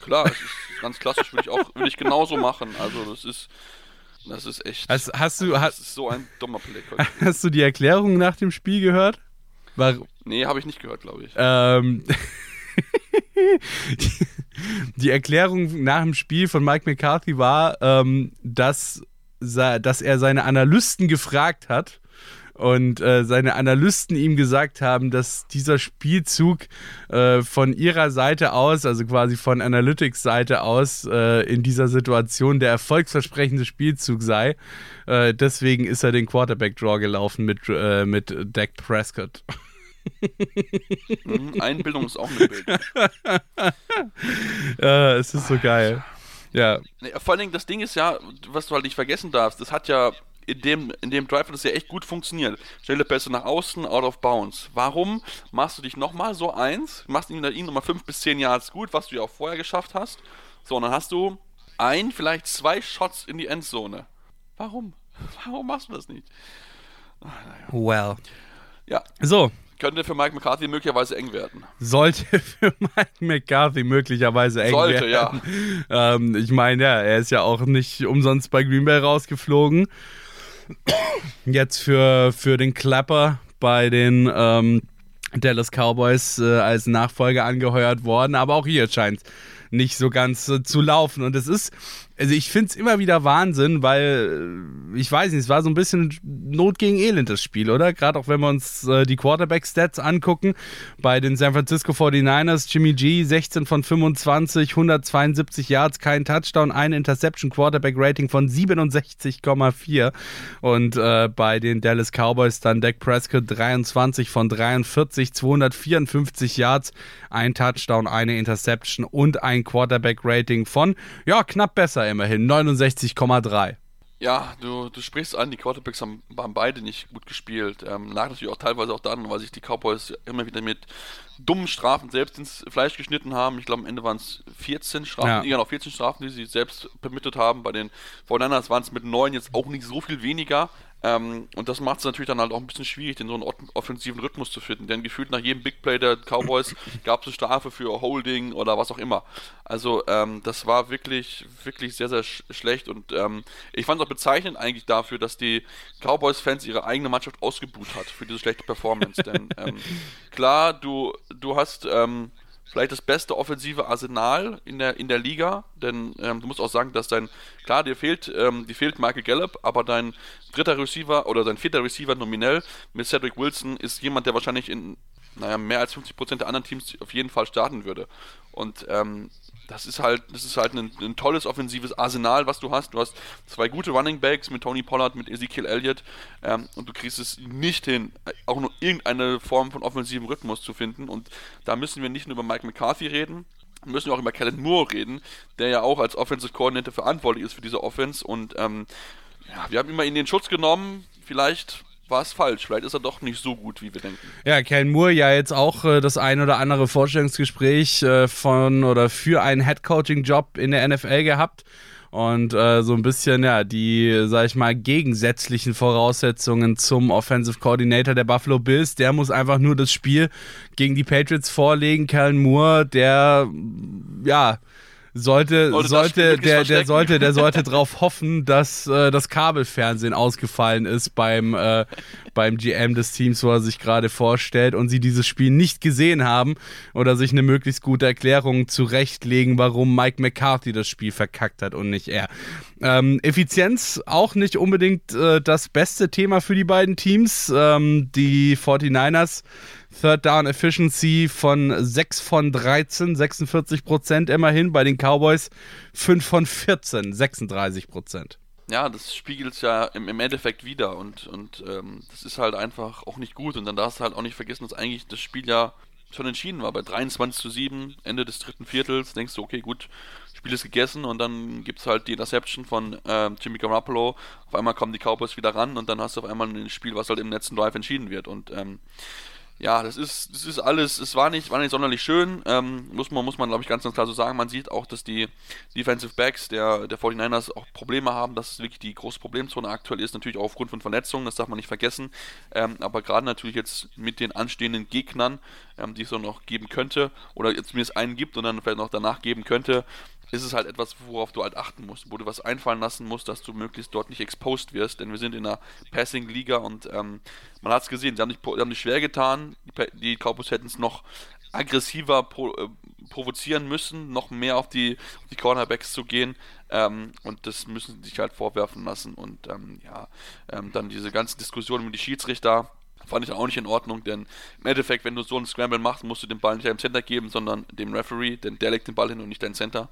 Klar, das ist ganz klassisch, würde ich auch, würde ich genauso machen. Also das ist, das ist echt, Hast, hast, du, das ist so ein dummer Play. hast du die Erklärung nach dem Spiel gehört? War, Nee, habe ich nicht gehört, glaube ich. ähm, die, Erklärung nach dem Spiel von Mike McCarthy war, ähm, dass, dass er seine Analysten gefragt hat und äh, seine Analysten ihm gesagt haben, dass dieser Spielzug äh, von ihrer Seite aus, also quasi von Analytics Seite aus, äh, in dieser Situation der erfolgsversprechende Spielzug sei. Äh, deswegen ist er den Quarterback Draw gelaufen mit, äh, mit Dak Prescott. Mhm, Einbildung ist auch eine Bildung. Äh, es ist so geil. Ja, vor allen Dingen, das Ding ist ja, was du halt nicht vergessen darfst, das hat ja in dem, in dem Drive hat das ja echt gut funktioniert. Schnelle Pässe nach außen, out of bounds. Warum machst du dich nochmal so eins, machst ihn, ihn nochmal fünf bis zehn Yards gut, was du ja auch vorher geschafft hast. So, und dann hast du ein, vielleicht zwei Shots in die Endzone. Warum? Warum machst du das nicht? well. Ja, So, könnte für Mike McCarthy möglicherweise eng werden. sollte für Mike McCarthy möglicherweise eng Sollte, werden. ja. Ähm, ich meine, ja, er ist ja auch nicht umsonst bei Green Bay rausgeflogen. Jetzt für, für den Clapper bei den ähm, Dallas Cowboys äh, als Nachfolger angeheuert worden, aber auch hier scheint nicht so ganz äh, zu laufen. Und es ist, also ich finde es immer wieder Wahnsinn, weil äh, ich weiß nicht, es war so ein bisschen Not gegen Elend das Spiel, oder? Gerade auch wenn wir uns äh, die Quarterback-Stats angucken. Bei den San Francisco 49ers, Jimmy G, 16 von 25, 172 Yards, kein Touchdown, eine Interception, Quarterback-Rating von 67,4. Und äh, bei den Dallas Cowboys dann Dak Prescott 23 von 43, 254 Yards, ein Touchdown, eine Interception und ein Quarterback-Rating von, ja, knapp besser immerhin, 69,3. Ja, du, du sprichst an, die Quarterbacks haben, haben beide nicht gut gespielt. Ähm, lag natürlich auch teilweise auch daran, weil sich die Cowboys immer wieder mit dummen Strafen selbst ins Fleisch geschnitten haben. Ich glaube, am Ende waren es 14 Strafen, Ja. noch 14 Strafen, die sie selbst permittet haben. Bei den 49ers waren es mit 9 jetzt auch nicht so viel weniger. Ähm, und das macht es natürlich dann halt auch ein bisschen schwierig, den so einen off- offensiven Rhythmus zu finden. Denn gefühlt nach jedem Big Play der Cowboys gab es eine Strafe für Holding oder was auch immer. Also ähm, das war wirklich, wirklich sehr, sehr sch schlecht. Und ähm, ich fand es auch bezeichnend eigentlich dafür, dass die Cowboys-Fans ihre eigene Mannschaft ausgebuht hat für diese schlechte Performance. Denn ähm, klar, du, du hast ähm, vielleicht das beste offensive Arsenal in der, in der Liga, denn ähm, du musst auch sagen, dass dein, klar, dir fehlt, ähm, dir fehlt Michael Gallup, aber dein dritter Receiver oder dein vierter Receiver nominell mit Cedric Wilson ist jemand, der wahrscheinlich in, naja, mehr als 50% der anderen Teams auf jeden Fall starten würde. Und ähm, das ist halt, das ist halt ein, ein tolles offensives Arsenal, was du hast. Du hast zwei gute Running Backs mit Tony Pollard, mit Ezekiel Elliott ähm, und du kriegst es nicht hin, auch nur irgendeine Form von offensivem Rhythmus zu finden. Und da müssen wir nicht nur über Mike McCarthy reden, müssen wir auch über Kellen Moore reden, der ja auch als Offensive Coordinator verantwortlich ist für diese Offense. Und ähm, ja, wir haben immer in den Schutz genommen. Vielleicht war es falsch. Vielleicht ist er doch nicht so gut, wie wir denken. Ja, Ken Moore ja jetzt auch äh, das ein oder andere Vorstellungsgespräch äh, von oder für einen Headcoaching-Job in der NFL gehabt. Und äh, so ein bisschen, ja, die, sag ich mal, gegensätzlichen Voraussetzungen zum Offensive Coordinator der Buffalo Bills. Der muss einfach nur das Spiel gegen die Patriots vorlegen. Kellen Moore, der, ja, sollte, Sollte der, der sollte, der sollte darauf hoffen, dass äh, das Kabelfernsehen ausgefallen ist beim, äh, beim GM des Teams, wo er sich gerade vorstellt und sie dieses Spiel nicht gesehen haben oder sich eine möglichst gute Erklärung zurechtlegen, warum Mike McCarthy das Spiel verkackt hat und nicht er. Ähm, Effizienz auch nicht unbedingt äh, das beste Thema für die beiden Teams. Ähm, die 49ers Third Down Efficiency von 6 von 13, 46 Prozent immerhin. Bei den Cowboys 5 von 14, 36 Prozent. Ja, das spiegelt es ja im, im Endeffekt wieder und, und ähm, das ist halt einfach auch nicht gut. Und dann darfst du halt auch nicht vergessen, dass eigentlich das Spiel ja schon entschieden war. Bei 23 zu 7, Ende des dritten Viertels, denkst du, okay, gut, Spiel ist gegessen und dann gibt es halt die Interception von ähm, Jimmy Garoppolo. Auf einmal kommen die Cowboys wieder ran und dann hast du auf einmal ein Spiel, was halt im letzten Drive entschieden wird. Und ähm, ja, das ist, das ist alles, es war nicht, war nicht sonderlich schön, ähm, muss man, muss man glaube ich ganz, ganz klar so sagen. Man sieht auch, dass die Defensive Backs der, der 49ers auch Probleme haben, dass es wirklich die große Problemzone aktuell ist, natürlich auch aufgrund von Verletzungen, das darf man nicht vergessen. Ähm, aber gerade natürlich jetzt mit den anstehenden Gegnern, ähm, die es noch geben könnte, oder zumindest einen gibt und dann vielleicht noch danach geben könnte, ist es halt etwas, worauf du halt achten musst, wo du was einfallen lassen musst, dass du möglichst dort nicht exposed wirst, denn wir sind in einer Passing-Liga und ähm, man hat es gesehen, sie haben, nicht, haben nicht schwer getan, die, die Cowboys hätten es noch aggressiver pro, äh, provozieren müssen, noch mehr auf die, auf die Cornerbacks zu gehen ähm, und das müssen sie sich halt vorwerfen lassen und ähm, ja, ähm, dann diese ganze Diskussion mit die Schiedsrichter, Fand ich auch nicht in Ordnung, denn im Endeffekt, wenn du so einen Scramble machst, musst du den Ball nicht deinem Center geben, sondern dem Referee, denn der legt den Ball hin und nicht dein Center.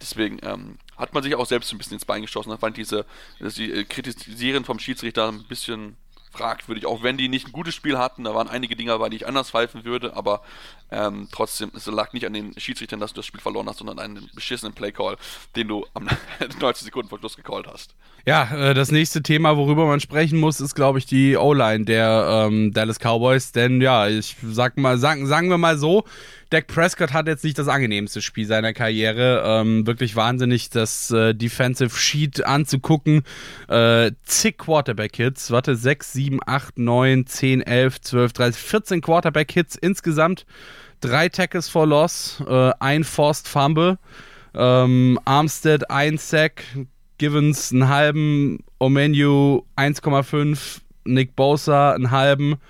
Deswegen ähm, hat man sich auch selbst ein bisschen ins Bein geschossen. Da fand diese, die äh, Kritisieren vom Schiedsrichter ein bisschen fragwürdig, auch wenn die nicht ein gutes Spiel hatten. Da waren einige Dinge dabei, die ich anders pfeifen würde, aber ähm, trotzdem, es lag nicht an den Schiedsrichtern, dass du das Spiel verloren hast, sondern an einen beschissenen Playcall, den du am 90 Sekunden vor Schluss gecallt hast. Ja, äh, das nächste Thema, worüber man sprechen muss, ist, glaube ich, die O-Line der ähm, Dallas Cowboys. Denn ja, ich sag mal, sagen, sagen wir mal so, Dak Prescott hat jetzt nicht das angenehmste Spiel seiner Karriere. Ähm, wirklich wahnsinnig, das äh, Defensive Sheet anzugucken. Äh, zig Quarterback-Hits. Warte, 6, 7, 8, 9, 10, 11, 12, 13, 14 Quarterback-Hits insgesamt. Drei Tackles for Loss, äh, ein Forced Fumble. Ähm, Armstead ein Sack, Givens einen halben, Omenu 1,5, Nick Bosa einen halben,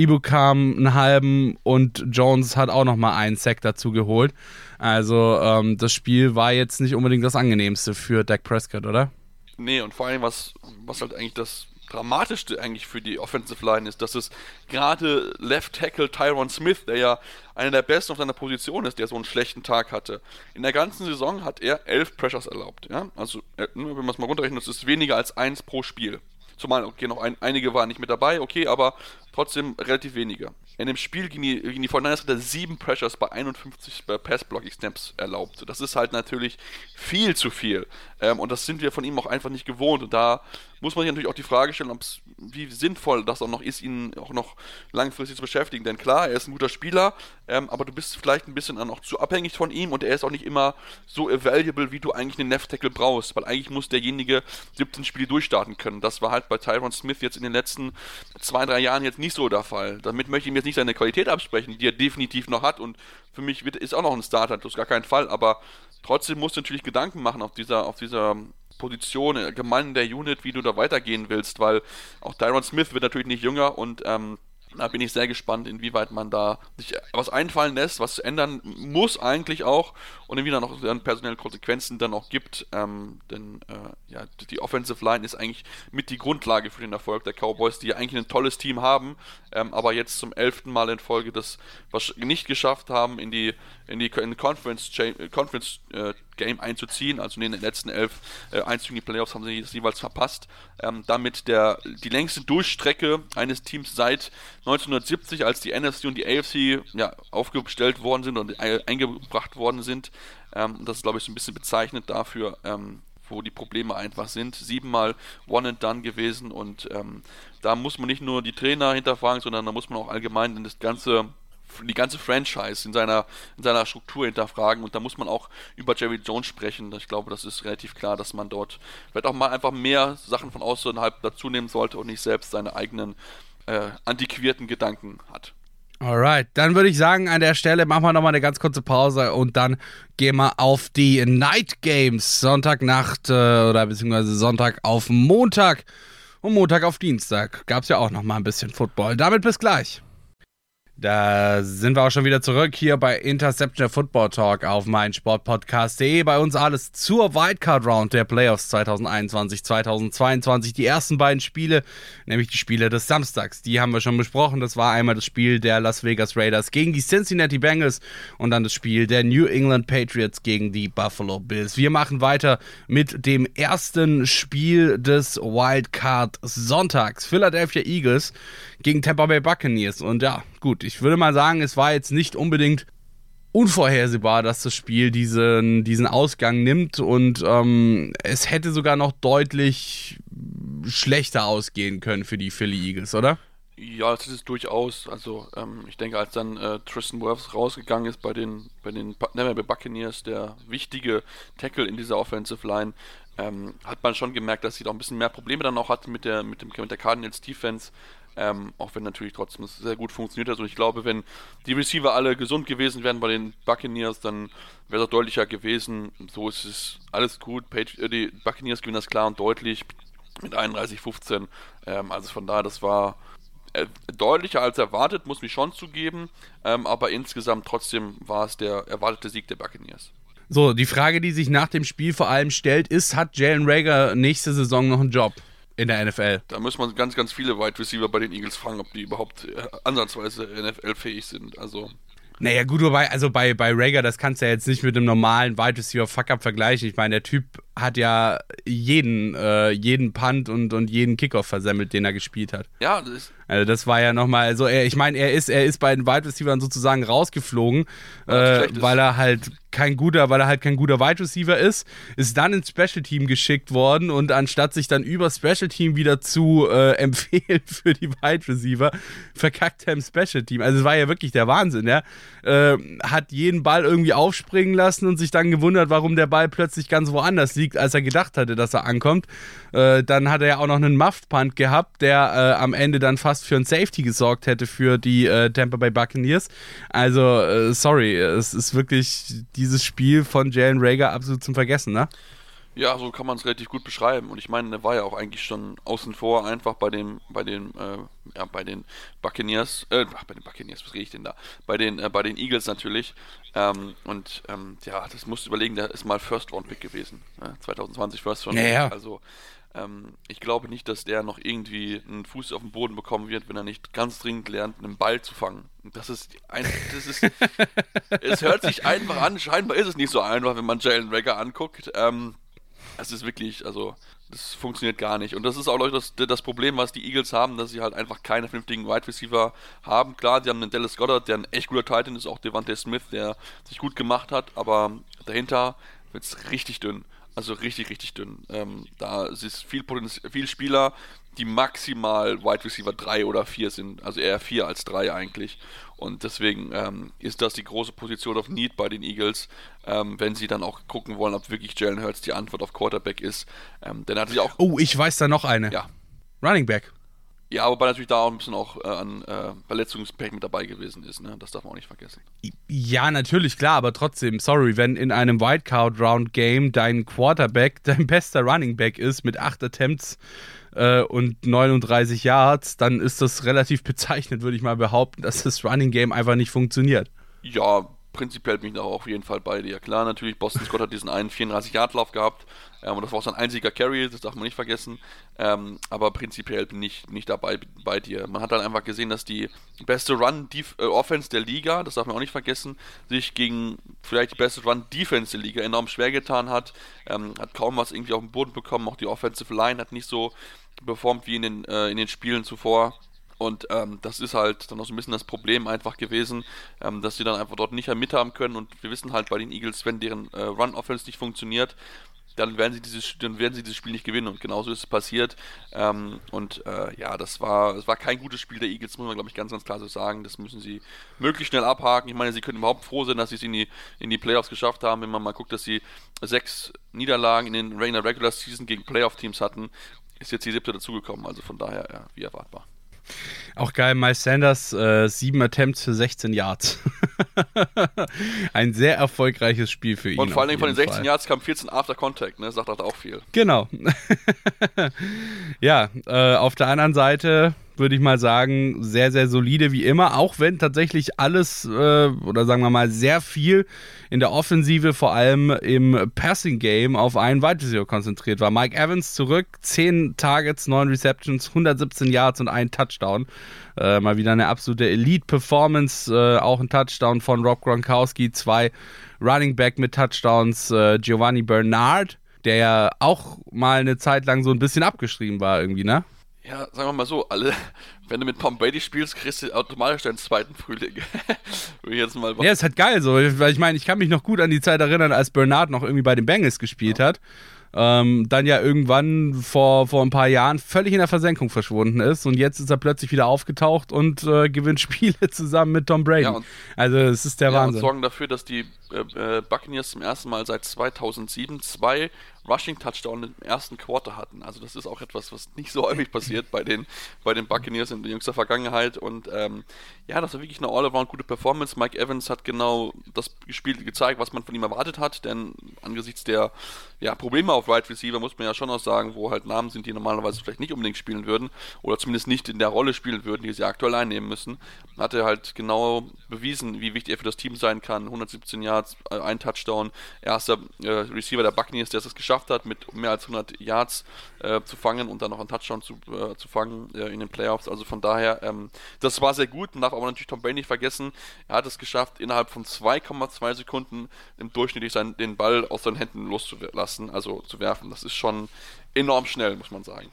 Ibukam einen halben und Jones hat auch nochmal einen Sack dazu geholt. Also ähm, das Spiel war jetzt nicht unbedingt das angenehmste für Dak Prescott, oder? Nee, und vor allem, was, was halt eigentlich das Dramatischste eigentlich für die Offensive Line ist, dass es gerade Left Tackle Tyron Smith, der ja einer der besten auf seiner Position ist, der so einen schlechten Tag hatte. In der ganzen Saison hat er elf Pressures erlaubt. Ja? Also, äh, wenn man es mal runterrechnet, das ist weniger als eins pro Spiel. Zumal, okay, noch ein, einige waren nicht mit dabei, okay, aber trotzdem relativ wenige. In dem Spiel gegen die, gegen die 49 hat er sieben Pressures bei 51 Pass-Blocking-Snaps erlaubt. Das ist halt natürlich viel zu viel. Ähm, und das sind wir von ihm auch einfach nicht gewohnt. Und da muss man sich natürlich auch die Frage stellen, wie sinnvoll das auch noch ist, ihn auch noch langfristig zu beschäftigen. Denn klar, er ist ein guter Spieler, ähm, aber du bist vielleicht ein bisschen auch zu abhängig von ihm und er ist auch nicht immer so available, wie du eigentlich einen Left Tackle brauchst. Weil eigentlich muss derjenige 17 Spiele durchstarten können. Das war halt bei Tyron Smith jetzt in den letzten zwei, drei Jahren jetzt nicht so der Fall. Damit möchte ich ihm jetzt nicht seine Qualität absprechen, die er definitiv noch hat. Und für mich wird, ist auch noch ein Starter, das ist gar kein Fall, aber trotzdem musst du natürlich Gedanken machen auf dieser, auf dieser Position, allgemein in der Unit, wie du da weitergehen willst, weil auch Tyron Smith wird natürlich nicht jünger. Und ähm, da bin ich sehr gespannt, inwieweit man da sich was einfallen lässt, was ändern muss eigentlich auch und inwiefern noch dann personelle Konsequenzen dann auch gibt. Ähm, denn äh, ja, die Offensive Line ist eigentlich mit die Grundlage für den Erfolg der Cowboys, die ja eigentlich ein tolles Team haben, ähm, aber jetzt zum elften Mal in Folge das was nicht geschafft haben, in die in die in Conference, Conference äh, Game einzuziehen. Also in den letzten elf äh, Einzügen in die Playoffs haben sie das jeweils verpasst. Ähm, damit der, die längste Durchstrecke eines Teams seit 1970, als die NFC und die AFC ja, aufgestellt worden sind und eingebracht worden sind. Ähm, das ist, glaube ich, so ein bisschen bezeichnet dafür, ähm, wo die Probleme einfach sind. Siebenmal One and Done gewesen und ähm, da muss man nicht nur die Trainer hinterfragen, sondern da muss man auch allgemein das ganze die ganze Franchise in seiner, in seiner Struktur hinterfragen und da muss man auch über Jerry Jones sprechen. Ich glaube, das ist relativ klar, dass man dort vielleicht auch mal einfach mehr Sachen von außerhalb dazu nehmen sollte und nicht selbst seine eigenen äh, antiquierten Gedanken hat. Alright, dann würde ich sagen, an der Stelle machen wir nochmal eine ganz kurze Pause und dann gehen wir auf die Night Games. Sonntagnacht äh, oder beziehungsweise Sonntag auf Montag und Montag auf Dienstag. Gab es ja auch nochmal ein bisschen Football. Damit bis gleich. Da sind wir auch schon wieder zurück hier bei Interception Football Talk auf meinsportpodcast.de. Bei uns alles zur Wildcard Round der Playoffs 2021, 2022. Die ersten beiden Spiele, nämlich die Spiele des Samstags, die haben wir schon besprochen. Das war einmal das Spiel der Las Vegas Raiders gegen die Cincinnati Bengals und dann das Spiel der New England Patriots gegen die Buffalo Bills. Wir machen weiter mit dem ersten Spiel des Wildcard Sonntags. Philadelphia Eagles gegen Tampa Bay Buccaneers. Und ja, gut, ich würde mal sagen, es war jetzt nicht unbedingt unvorhersehbar, dass das Spiel diesen, diesen Ausgang nimmt und ähm, es hätte sogar noch deutlich schlechter ausgehen können für die Philly Eagles, oder? Ja, das ist es durchaus. Also ähm, ich denke, als dann äh, Tristan Wirfs rausgegangen ist bei den bei den Bay Buccaneers, der wichtige Tackle in dieser Offensive Line, ähm, hat man schon gemerkt, dass sie doch ein bisschen mehr Probleme dann auch hat mit der mit dem mit der Cardinals Defense. Ähm, auch wenn natürlich trotzdem es sehr gut funktioniert hat. Und ich glaube, wenn die Receiver alle gesund gewesen wären bei den Buccaneers, dann wäre es deutlicher gewesen. So ist es alles gut. Page, äh, die Buccaneers gewinnen das klar und deutlich mit 31-15. Ähm, also von daher, das war äh, deutlicher als erwartet, muss mich schon zugeben. Ähm, aber insgesamt trotzdem war es der erwartete Sieg der Buccaneers. So, die Frage, die sich nach dem Spiel vor allem stellt, ist, hat Jalen Rager nächste Saison noch einen Job? In der NFL. Da muss man ganz, ganz viele Wide Receiver bei den Eagles fragen, ob die überhaupt äh, ansatzweise NFL-fähig sind. Also. Naja, gut, wobei, also bei, bei Rager, das kannst du ja jetzt nicht mit einem normalen Wide Receiver Fuck-Up vergleichen. Ich meine, der Typ hat ja jeden, äh, jeden Punt und, und jeden Kickoff versemmelt, den er gespielt hat. Ja, das ist. Also das war ja nochmal, also er, ich meine, er ist, er ist bei den Wide Receivers sozusagen rausgeflogen, äh, weil er halt kein guter, weil er halt kein guter Wide Receiver ist, ist dann ins Special Team geschickt worden und anstatt sich dann über Special Team wieder zu äh, empfehlen für die Wide Receiver, verkackt er im Special Team. Also es war ja wirklich der Wahnsinn, ja. Äh, hat jeden Ball irgendwie aufspringen lassen und sich dann gewundert, warum der Ball plötzlich ganz woanders liegt, als er gedacht hatte, dass er ankommt. Äh, dann hat er ja auch noch einen Muffed Punt gehabt, der äh, am Ende dann fast für ein Safety gesorgt hätte für die äh, Tampa Bay Buccaneers. Also, äh, sorry, es ist wirklich dieses Spiel von Jalen Rager absolut zum Vergessen, ne? Ja, so kann man es relativ gut beschreiben. Und ich meine, er war ja auch eigentlich schon außen vor einfach bei dem, bei den, äh, ja, bei den Buccaneers, äh, bei den Buccaneers, was rede ich denn da? Bei den, äh, bei den Eagles natürlich. Ähm, und ähm, ja, das musst du überlegen, der ist mal First Round Pick gewesen. Ne? 2020 First Round Pick. Ja, ja. Also ähm, ich glaube nicht, dass der noch irgendwie einen Fuß auf den Boden bekommen wird, wenn er nicht ganz dringend lernt, einen Ball zu fangen. Das ist ein, das ist, es hört sich einfach an. Scheinbar ist es nicht so einfach, wenn man Jalen Rager anguckt. Ähm, es ist wirklich, also, das funktioniert gar nicht. Und das ist auch, Leute, das, das Problem, was die Eagles haben, dass sie halt einfach keine vernünftigen Wide Receiver haben. Klar, die haben einen Dallas Goddard, der ein echt guter Titan ist, auch Devante Smith, der sich gut gemacht hat, aber dahinter wird es richtig dünn. Also richtig, richtig dünn. Ähm, da ist viel, Potenz viel Spieler, die maximal Wide Receiver 3 oder 4 sind. Also eher 4 als 3 eigentlich. Und deswegen ähm, ist das die große Position of Need bei den Eagles, ähm, wenn sie dann auch gucken wollen, ob wirklich Jalen Hurts die Antwort auf Quarterback ist. Ähm, dann hat sie auch. Oh, ich weiß da noch eine. Ja. Running Back. Ja, wobei natürlich da auch ein bisschen auch äh, an äh, Verletzungspech mit dabei gewesen ist, ne? Das darf man auch nicht vergessen. Ja, natürlich, klar, aber trotzdem, sorry, wenn in einem Wildcard-Round-Game dein Quarterback dein bester Running Back ist mit 8 Attempts äh, und 39 Yards, dann ist das relativ bezeichnet, würde ich mal behaupten, dass das Running Game einfach nicht funktioniert. Ja, prinzipiell bin ich da auf jeden Fall bei dir. Klar, natürlich, Boston Scott hat diesen einen 34-Yard-Lauf gehabt ähm, und das war auch sein einziger Carry, das darf man nicht vergessen. Ähm, aber prinzipiell bin ich nicht dabei bei dir. Man hat dann einfach gesehen, dass die beste Run-Offense äh, der Liga, das darf man auch nicht vergessen, sich gegen vielleicht die beste Run-Defense der Liga enorm schwer getan hat. Ähm, hat kaum was irgendwie auf den Boden bekommen. Auch die Offensive Line hat nicht so performt wie in den, äh, in den Spielen zuvor. Und ähm, das ist halt dann auch so ein bisschen das Problem einfach gewesen, ähm, dass sie dann einfach dort nicht mithaben können. Und wir wissen halt bei den Eagles, wenn deren äh, Run-Offense nicht funktioniert, dann werden sie dieses, dann werden sie dieses Spiel nicht gewinnen. Und genauso ist es passiert. Ähm, und äh, ja, das war, das war kein gutes Spiel der Eagles, muss man, glaube ich, ganz, ganz klar so sagen. Das müssen sie möglichst schnell abhaken. Ich meine, sie können überhaupt froh sein, dass sie es in die, in die Playoffs geschafft haben, wenn man mal guckt, dass sie sechs Niederlagen in den Regular Season gegen Playoff-Teams hatten. Ist jetzt die siebte dazugekommen, also von daher, ja, wie erwartbar. Auch geil, Miles Sanders, äh, sieben Attempts für 16 Yards. Ein sehr erfolgreiches Spiel für ihn. Und vor allen Dingen von den 16 Fall. Yards kam 14 After Contact, ne? Sagt halt auch viel. Genau. ja, äh, auf der anderen Seite würde ich mal sagen, sehr, sehr solide wie immer, auch wenn tatsächlich alles äh, oder sagen wir mal sehr viel in der Offensive, vor allem im Passing Game, auf einen Wide konzentriert war. Mike Evans zurück, 10 Targets, 9 Receptions, 117 Yards und ein Touchdown. Äh, mal wieder eine absolute Elite-Performance, äh, auch ein Touchdown von Rob Gronkowski, zwei Running Back mit Touchdowns, äh, Giovanni Bernard, der ja auch mal eine Zeit lang so ein bisschen abgeschrieben war irgendwie, ne? Ja, sagen wir mal so, alle, wenn du mit Tom Brady spielst, kriegst du automatisch deinen zweiten Frühling. ich jetzt mal ja, ist halt geil so, weil ich meine, ich kann mich noch gut an die Zeit erinnern, als Bernard noch irgendwie bei den Bengals gespielt ja. hat. ähm, dann ja irgendwann vor, vor ein paar Jahren völlig in der Versenkung verschwunden ist und jetzt ist er plötzlich wieder aufgetaucht und äh, gewinnt Spiele zusammen mit Tom Brady. Ja, und- also es ist der Ja, und Wahnsinn. sorgen dafür, dass die äh, äh, Buccaneers zum ersten Mal seit 2007 zwei Rushing Touchdowns im ersten Quarter hatten. Also das ist auch etwas, was nicht so häufig passiert bei den, bei den Buccaneers in jüngster Vergangenheit. Und ähm, ja, das war wirklich eine all-around gute Performance. Mike Evans hat genau das Spiel gezeigt, was man von ihm erwartet hat. Denn angesichts der ja, Probleme auf Right Receiver muss man ja schon auch sagen, wo halt Namen sind, die normalerweise vielleicht nicht unbedingt spielen würden oder zumindest nicht in der Rolle spielen würden, die sie aktuell einnehmen müssen, hat er halt genau bewiesen, wie wichtig er für das Team sein kann. 117 Yards, äh, ein Touchdown, erster äh, Receiver der Buccaneers, der es geschafft hat, mit mehr als 100 Yards äh, zu fangen und dann noch einen Touchdown zu, äh, zu fangen äh, in den Playoffs. Also von daher, ähm, das war sehr gut. Man darf aber natürlich Tom Brady nicht vergessen. Er hat es geschafft, innerhalb von 2,2 Sekunden im Durchschnitt seinen, den Ball aus seinen Händen loszulassen, also zu werfen. Das ist schon enorm schnell, muss man sagen.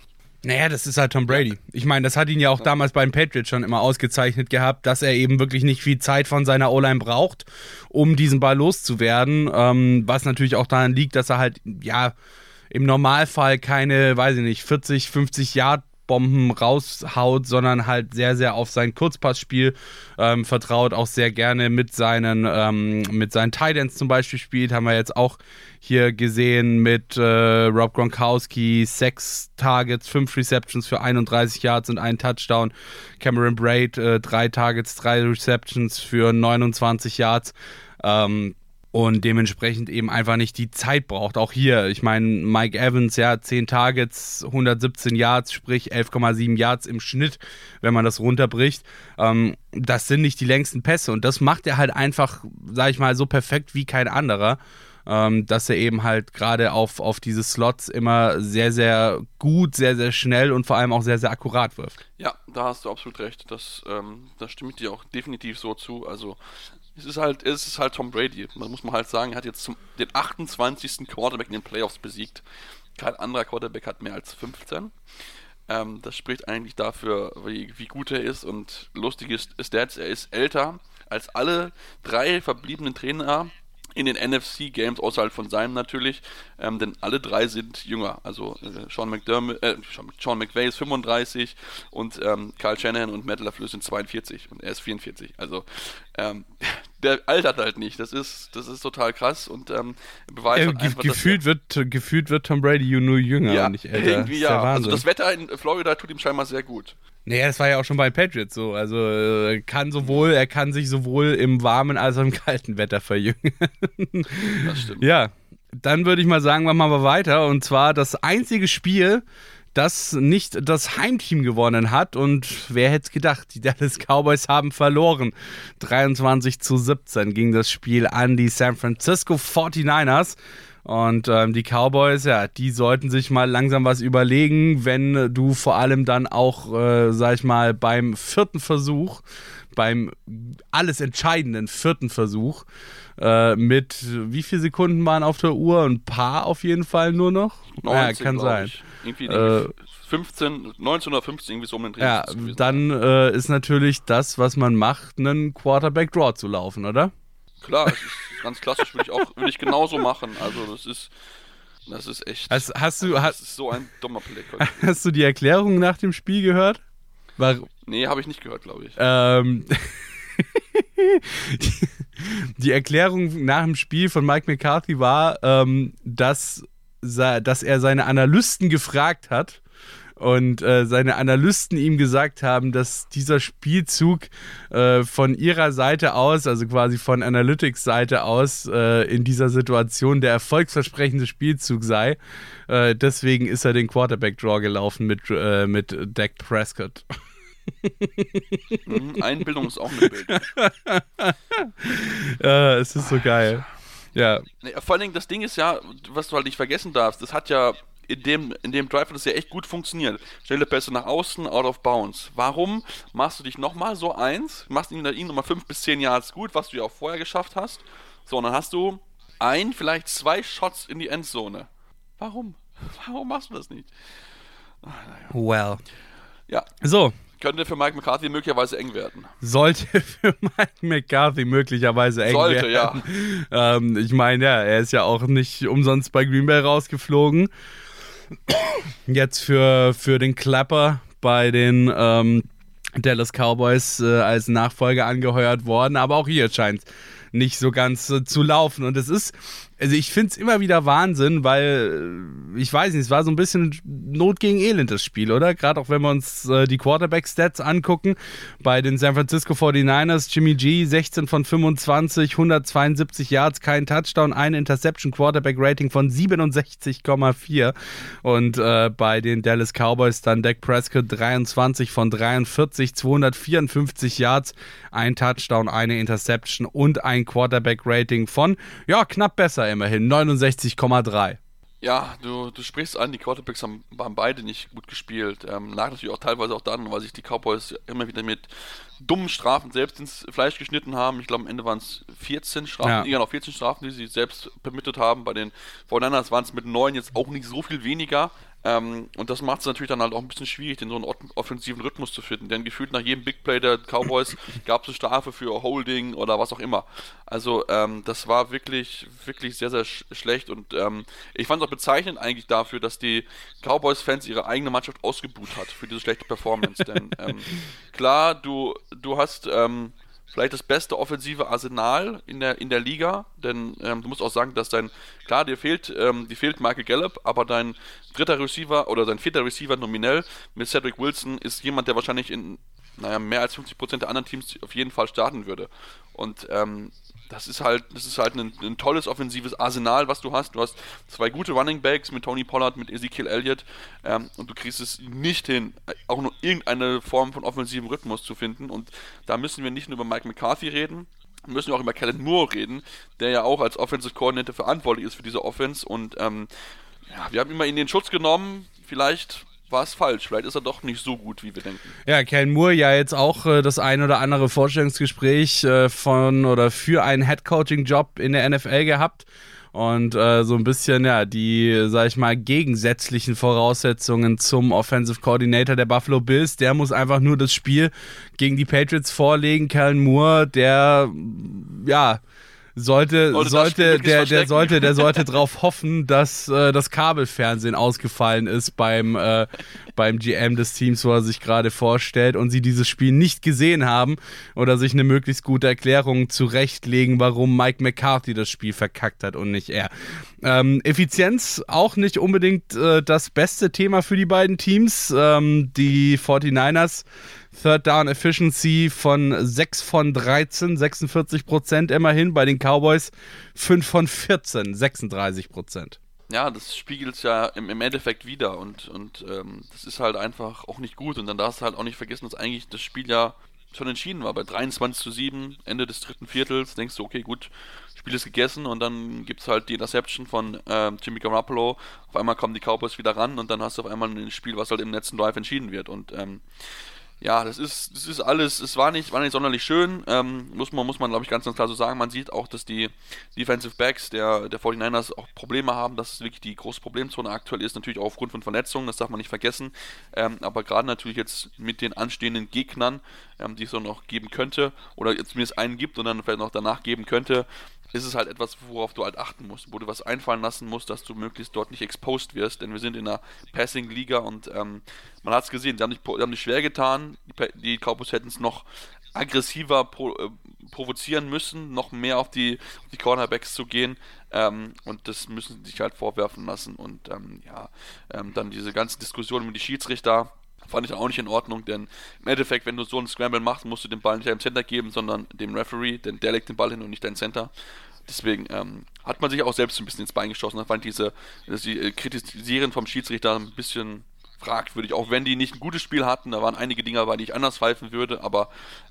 Naja, das ist halt Tom Brady. Ich meine, das hat ihn ja auch damals bei den Patriots schon immer ausgezeichnet gehabt, dass er eben wirklich nicht viel Zeit von seiner O-Line braucht, um diesen Ball loszuwerden. Ähm, was natürlich auch daran liegt, dass er halt, ja, im Normalfall keine, weiß ich nicht, 40, 50 Yard Bomben raushaut, sondern halt sehr, sehr auf sein Kurzpassspiel ähm, vertraut, auch sehr gerne mit seinen, ähm, mit seinen Titans zum Beispiel spielt. Haben wir jetzt auch hier gesehen mit äh, Rob Gronkowski, sechs Targets, fünf Receptions für 31 Yards und einen Touchdown. Cameron Braid, äh, drei Targets, drei Receptions für 29 Yards. Ähm, und dementsprechend eben einfach nicht die Zeit braucht. Auch hier, ich meine, Mike Evans, ja, 10 Targets, 117 Yards, sprich 11,7 Yards im Schnitt, wenn man das runterbricht. Ähm, das sind nicht die längsten Pässe und das macht er halt einfach, sag ich mal, so perfekt wie kein anderer. Ähm, dass er eben halt gerade auf, auf diese Slots immer sehr, sehr gut, sehr, sehr schnell und vor allem auch sehr, sehr akkurat wirft. Ja, da hast du absolut recht. Das, ähm, das stimmt dir auch definitiv so zu. Also es ist halt, es ist halt Tom Brady. Man muss man halt sagen, er hat jetzt zum, den 28. Quarterback in den Playoffs besiegt. Kein anderer Quarterback hat mehr als 15. Ähm, das spricht eigentlich dafür, wie, wie gut er ist. Und lustig ist, ist der jetzt, er ist älter als alle drei verbliebenen Trainer in den NFC-Games, außerhalb von seinem natürlich, ähm, denn alle drei sind jünger. Also äh, Sean McDermott, äh, Sean, Sean McVay ist 35 und ähm, Kyle Shanahan und Matt LaFleur sind 42 und er ist 44. Also ähm, der altert halt nicht. Das ist, das ist total krass und ähm, beweist Äh, halt einfach, dass gefühlt, wird, gefühlt wird Tom Brady nur jünger er, und nicht älter. irgendwie ja. Also das Wetter in Florida tut ihm scheinbar sehr gut. Naja, das war ja auch schon bei Patriots so. Also äh, kann sowohl, er kann sich sowohl im warmen als auch im kalten Wetter verjüngen. Das stimmt. ja, dann würde ich mal sagen, machen wir mal weiter. Und zwar das einzige Spiel, das nicht das Heimteam gewonnen hat. Und wer hätte gedacht, die Dallas Cowboys haben verloren. 23 zu 17 ging das Spiel an die San Francisco 49ers. Und ähm, die Cowboys, ja, die sollten sich mal langsam was überlegen, wenn du vor allem dann auch, äh, sag ich mal, beim vierten Versuch, beim alles entscheidenden vierten Versuch, äh, mit wie viele Sekunden waren auf der Uhr? Ein paar auf jeden Fall nur noch? 19, ja, kann sein. Irgendwie Äh, 15, 19 oder 15 irgendwie so um den Dreh. Ja, dann äh, ist natürlich das, was man macht, einen Quarterback-Draw zu laufen, oder? Klar, das ist ganz klassisch, würde ich auch würde ich genauso machen. Also das ist das ist echt. Hast, hast, du, das hast, ist so ein dummer Blick. hast du die Erklärung nach dem Spiel gehört? War, Nee, habe ich nicht gehört, glaube ich. ähm, die, die Erklärung nach dem Spiel von Mike McCarthy war, ähm, dass, dass er seine Analysten gefragt hat und äh, seine Analysten ihm gesagt haben, dass dieser Spielzug äh, von ihrer Seite aus, also quasi von Analytics Seite aus, äh, in dieser Situation der erfolgsversprechende Spielzug sei. Äh, deswegen ist er den Quarterback Draw gelaufen mit, äh, mit Dak Prescott. Mhm, Einbildung ist auch ein Bild. Äh, es ist so geil. Ja, vor allen Dingen, das Ding ist ja, was du halt nicht vergessen darfst, das hat ja in dem, in dem Drive hat das ja echt gut funktioniert. Schnelle Pässe nach außen, out of bounds. Warum machst du dich nochmal so eins, machst ihn, ihn nochmal 5 bis 10 Yards gut, was du ja auch vorher geschafft hast. So, und dann hast du ein, vielleicht zwei Shots in die Endzone. Warum? Warum machst du das nicht? well. Ja, So, Könnte für Mike McCarthy möglicherweise eng werden. Sollte für Mike McCarthy möglicherweise eng Sollte, werden. ja. Ähm, ich meine, ja, er ist ja auch nicht umsonst bei Green Bay rausgeflogen. Jetzt für, für den Clapper bei den ähm, Dallas Cowboys äh, als Nachfolger angeheuert worden. Aber auch hier scheint nicht so ganz äh, zu laufen. Und es ist, also ich finde es immer wieder Wahnsinn, weil äh, ich weiß nicht, es war so ein bisschen Not gegen Elend das Spiel, oder? Gerade auch wenn wir uns äh, die Quarterback-Stats angucken. Bei den San Francisco 49ers, Jimmy G, 16 von 25, 172 Yards, kein Touchdown, ein Interception, Quarterback-Rating von 67,4. Und äh, bei den Dallas Cowboys dann Dak Prescott 23 von 43, 254 Yards, ein Touchdown, eine Interception und ein Quarterback-Rating von, ja, knapp besser immerhin, 69,3. Ja, du, du sprichst an, die Quarterbacks haben, haben beide nicht gut gespielt. Ähm, lag natürlich auch teilweise auch daran, weil sich die Cowboys immer wieder mit dummen Strafen selbst ins Fleisch geschnitten haben. Ich glaube, am Ende waren es 14 Strafen, Ja. noch 14 Strafen, die sie selbst permittet haben. Bei den 49ers waren es mit 9 jetzt auch nicht so viel weniger. Ähm, und das macht es natürlich dann halt auch ein bisschen schwierig, den so einen off- offensiven Rhythmus zu finden. Denn gefühlt nach jedem Big Play der Cowboys gab es eine Strafe für Holding oder was auch immer. Also ähm, das war wirklich, wirklich sehr, sehr sch schlecht. Und ähm, ich fand es auch bezeichnend eigentlich dafür, dass die Cowboys-Fans ihre eigene Mannschaft ausgebuht hat für diese schlechte Performance. Denn ähm, klar, du, du hast ähm, vielleicht das beste offensive Arsenal in der, in der Liga, denn ähm, du musst auch sagen, dass dein, klar, dir fehlt, ähm, dir fehlt Michael Gallup, aber dein dritter Receiver oder dein vierter Receiver nominell mit Cedric Wilson ist jemand, der wahrscheinlich in, naja, mehr als 50% der anderen Teams auf jeden Fall starten würde. Und ähm, das ist halt, das ist halt ein, ein tolles offensives Arsenal, was du hast. Du hast zwei gute Running Backs mit Tony Pollard, mit Ezekiel Elliott ähm, und du kriegst es nicht hin, auch nur irgendeine Form von offensivem Rhythmus zu finden. Und da müssen wir nicht nur über Mike McCarthy reden, müssen wir auch über Kellen Moore reden, der ja auch als Offensive Coordinator verantwortlich ist für diese Offense. Und ähm, ja, wir haben ihn mal in den Schutz genommen. Vielleicht war es falsch. Vielleicht ist er doch nicht so gut, wie wir denken. Ja, Ken Moore ja jetzt auch äh, das ein oder andere Vorstellungsgespräch äh, von oder für einen Headcoaching-Job in der NFL gehabt. Und äh, so ein bisschen, ja, die, sag ich mal, gegensätzlichen Voraussetzungen zum Offensive Coordinator der Buffalo Bills. Der muss einfach nur das Spiel gegen die Patriots vorlegen. Kellen Moore, der, ja, sollte, Sollte das sollte, der, der sollte, der sollte darauf hoffen, dass äh, das Kabelfernsehen ausgefallen ist beim, äh, beim GM des Teams, wo er sich gerade vorstellt und sie dieses Spiel nicht gesehen haben oder sich eine möglichst gute Erklärung zurechtlegen, warum Mike McCarthy das Spiel verkackt hat und nicht er. Ähm, Effizienz auch nicht unbedingt äh, das beste Thema für die beiden Teams. Ähm, die 49ers Third Down Efficiency von 6 von 13, 46 Prozent immerhin. Bei den Cowboys 5 von 14, 36 Prozent. Ja, das spiegelt es ja im, im Endeffekt wieder und, und ähm, das ist halt einfach auch nicht gut. Und dann darfst du halt auch nicht vergessen, dass eigentlich das Spiel ja schon entschieden war. Bei 23 zu 7, Ende des dritten Viertels, denkst du, okay, gut, Spiel ist gegessen und dann gibt es halt die Interception von ähm, Jimmy Garoppolo. Auf einmal kommen die Cowboys wieder ran und dann hast du auf einmal ein Spiel, was halt im letzten Drive entschieden wird. Und ähm, ja, das ist, das ist alles, es war nicht, war nicht sonderlich schön, ähm, muss man, muss man glaube ich ganz, ganz klar so sagen. Man sieht auch, dass die Defensive Backs der, der 49ers auch Probleme haben, dass es wirklich die große Problemzone aktuell ist, natürlich auch aufgrund von Verletzungen, das darf man nicht vergessen. Ähm, aber gerade natürlich jetzt mit den anstehenden Gegnern, ähm, die es so noch geben könnte, oder jetzt zumindest einen gibt und dann vielleicht noch danach geben könnte, ist es halt etwas, worauf du halt achten musst, wo du was einfallen lassen musst, dass du möglichst dort nicht exposed wirst, denn wir sind in einer Passing-Liga und ähm, man hat es gesehen, die haben, sich, die haben sich schwer getan, die, die Cowboys hätten es noch aggressiver pro, äh, provozieren müssen, noch mehr auf die, auf die Cornerbacks zu gehen ähm, und das müssen sie sich halt vorwerfen lassen und ähm, ja, ähm, dann diese ganzen Diskussionen mit die Schiedsrichter, Fand ich auch nicht in Ordnung, denn im Endeffekt, wenn du so einen Scramble machst, musst du den Ball nicht deinem Center geben, sondern dem Referee, denn der legt den Ball hin und nicht dein Center. Deswegen ähm, hat man sich auch selbst ein bisschen ins Bein geschossen. Da fand ich diese, die, äh, Kritisieren vom Schiedsrichter ein bisschen fragwürdig, auch wenn die nicht ein gutes Spiel hatten. Da waren einige Dinge dabei, die ich anders pfeifen würde, aber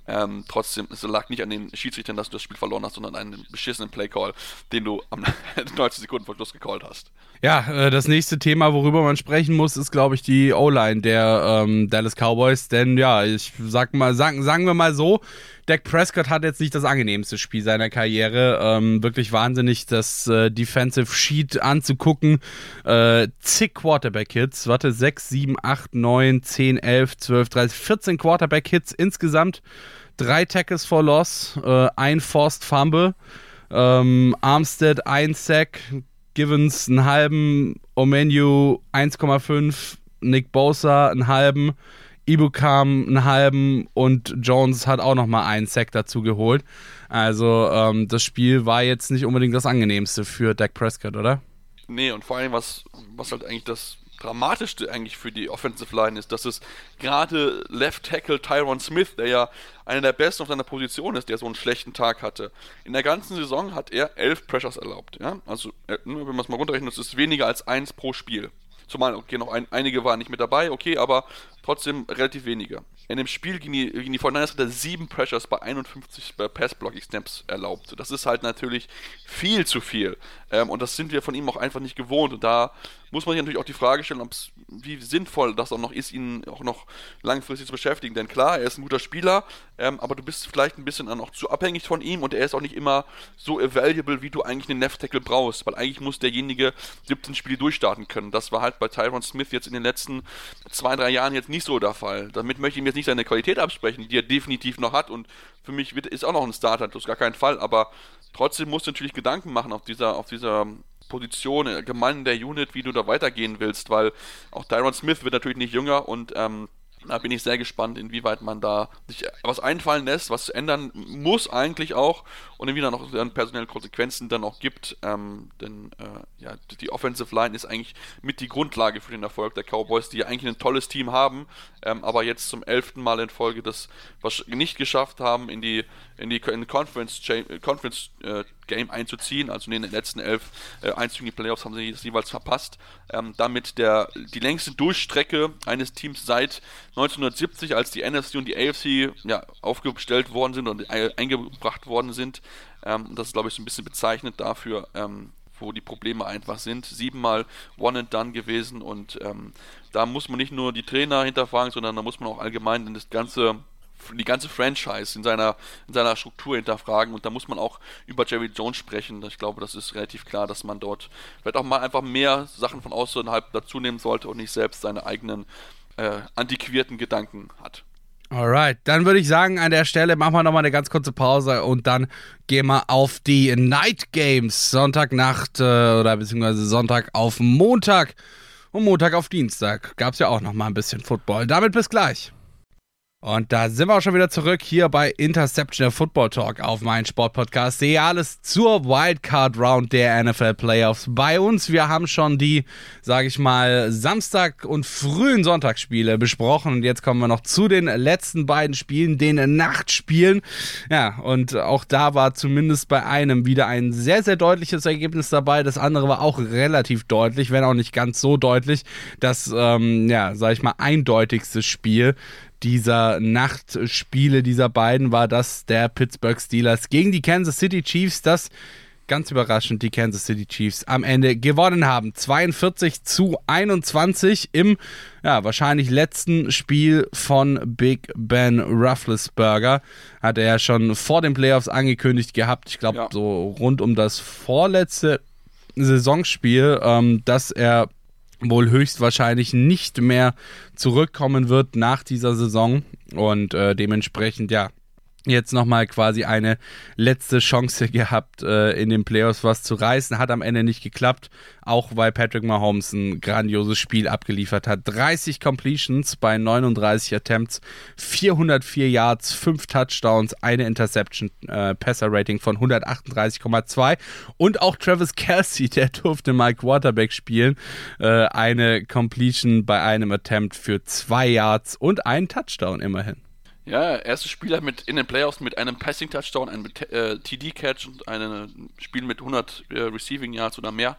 ähm, trotzdem, es lag nicht an den Schiedsrichtern, dass du das Spiel verloren hast, sondern an den beschissenen Playcall, den du am 90 Sekunden vor Schluss gecallt hast. Ja, äh, das nächste Thema, worüber man sprechen muss, ist, glaube ich, die O-Line der ähm, Dallas Cowboys. Denn ja, ich sag mal, sagen, sagen wir mal so, Dak Prescott hat jetzt nicht das angenehmste Spiel seiner Karriere. Ähm, wirklich wahnsinnig, das äh, Defensive Sheet anzugucken. Äh, zig Quarterback-Hits. Warte, 6, 7, 8, 9, 10, 11, 12, 13, 14 Quarterback-Hits insgesamt. Drei Tackles for Loss, äh, ein Forced Fumble. Ähm, Armstead ein Sack, Givens einen halben, Omenu 1,5, Nick Bosa einen halben, Ibukam einen halben und Jones hat auch nochmal einen Sack dazu geholt. Also ähm, das Spiel war jetzt nicht unbedingt das angenehmste für Dak Prescott, oder? Nee, und vor allem, was, was halt eigentlich das Dramatischste eigentlich für die Offensive Line ist, dass es gerade Left Tackle Tyron Smith, der ja einer der besten auf seiner Position ist, der so einen schlechten Tag hatte. In der ganzen Saison hat er elf Pressures erlaubt. Ja? Also, wenn man es mal runterrechnet, das ist weniger als eins pro Spiel. Zumal, okay, noch ein, einige waren nicht mit dabei, okay, aber trotzdem relativ wenige. In dem Spiel ging die, 49ers hat er sieben Pressures bei 51 Pass-Blocking-Snaps erlaubt. Das ist halt natürlich viel zu viel. Ähm, und das sind wir von ihm auch einfach nicht gewohnt. Und da muss man sich natürlich auch die Frage stellen, wie sinnvoll das auch noch ist, ihn auch noch langfristig zu beschäftigen. Denn klar, er ist ein guter Spieler, ähm, aber du bist vielleicht ein bisschen auch zu abhängig von ihm und er ist auch nicht immer so available, wie du eigentlich einen Left Tackle brauchst. Weil eigentlich muss derjenige 17 Spiele durchstarten können. Das war halt bei Tyron Smith jetzt in den letzten zwei, drei Jahren jetzt nicht so der Fall. Damit möchte ich ihm jetzt nicht seine Qualität absprechen, die er definitiv noch hat und für mich wird, ist auch noch ein Starter, das ist gar kein Fall, aber trotzdem musst du natürlich Gedanken machen auf dieser, auf dieser Position, allgemein in der Unit, wie du da weitergehen willst, weil auch Tyron Smith wird natürlich nicht jünger und ähm, da bin ich sehr gespannt, inwieweit man da sich was einfallen lässt, was ändern muss eigentlich auch und inwieweit noch personelle Konsequenzen dann auch gibt. Ähm, denn äh, ja, die Offensive Line ist eigentlich mit die Grundlage für den Erfolg der Cowboys, die ja eigentlich ein tolles Team haben, ähm, aber jetzt zum elften Mal in Folge das nicht geschafft haben, in die in die in Conference, Conference äh, Game einzuziehen. Also in den letzten elf äh, Einzügen in die Playoffs haben sie das jeweils verpasst. Ähm, damit der, die längste Durchstrecke eines Teams seit 1970, als die NFC und die AFC ja, aufgestellt worden sind und eingebracht worden sind. Ähm, das ist, glaube ich, so ein bisschen bezeichnet dafür, ähm, wo die Probleme einfach sind. Siebenmal One and Done gewesen und ähm, da muss man nicht nur die Trainer hinterfragen, sondern da muss man auch allgemein das ganze die ganze Franchise in seiner, in seiner Struktur hinterfragen und da muss man auch über Jerry Jones sprechen. Ich glaube, das ist relativ klar, dass man dort vielleicht auch mal einfach mehr Sachen von außerhalb dazu nehmen sollte und nicht selbst seine eigenen äh, antiquierten Gedanken hat. Alright, dann würde ich sagen, an der Stelle machen wir nochmal eine ganz kurze Pause und dann gehen wir auf die Night Games. Sonntagnacht äh, oder beziehungsweise Sonntag auf Montag und Montag auf Dienstag. Gab es ja auch nochmal ein bisschen Football. Damit bis gleich. Und da sind wir auch schon wieder zurück hier bei Interception Football Talk auf meinen Sportpodcast. Sehe alles zur Wildcard Round der NFL Playoffs bei uns. Wir haben schon die, sage ich mal, Samstag- und frühen Sonntagsspiele besprochen. Und jetzt kommen wir noch zu den letzten beiden Spielen, den Nachtspielen. Ja, und auch da war zumindest bei einem wieder ein sehr, sehr deutliches Ergebnis dabei. Das andere war auch relativ deutlich, wenn auch nicht ganz so deutlich. Das, ähm, ja, sage ich mal, eindeutigste Spiel dieser Nachtspiele dieser beiden war das der Pittsburgh Steelers gegen die Kansas City Chiefs, das ganz überraschend die Kansas City Chiefs am Ende gewonnen haben. 42 zu 21 im ja, wahrscheinlich letzten Spiel von Big Ben Rufflesberger. Hat er ja schon vor den Playoffs angekündigt gehabt. Ich glaube, ja. so rund um das vorletzte Saisonspiel, ähm, dass er wohl höchstwahrscheinlich nicht mehr zurückkommen wird nach dieser Saison. Und äh, dementsprechend ja jetzt nochmal quasi eine letzte Chance gehabt, äh, in den Playoffs was zu reißen. Hat am Ende nicht geklappt, auch weil Patrick Mahomes ein grandioses Spiel abgeliefert hat. 30 Completions bei 39 Attempts, 404 Yards, 5 Touchdowns, eine Interception, äh, Passer-Rating von 138,2 und auch Travis Kelsey, der durfte mal Quarterback spielen, äh, eine Completion bei einem Attempt für 2 Yards und einen Touchdown immerhin. Ja, erstes Spieler mit in den Playoffs mit einem Passing Touchdown, einem äh, TD Catch und einem Spiel mit 100 äh, Receiving Yards oder mehr.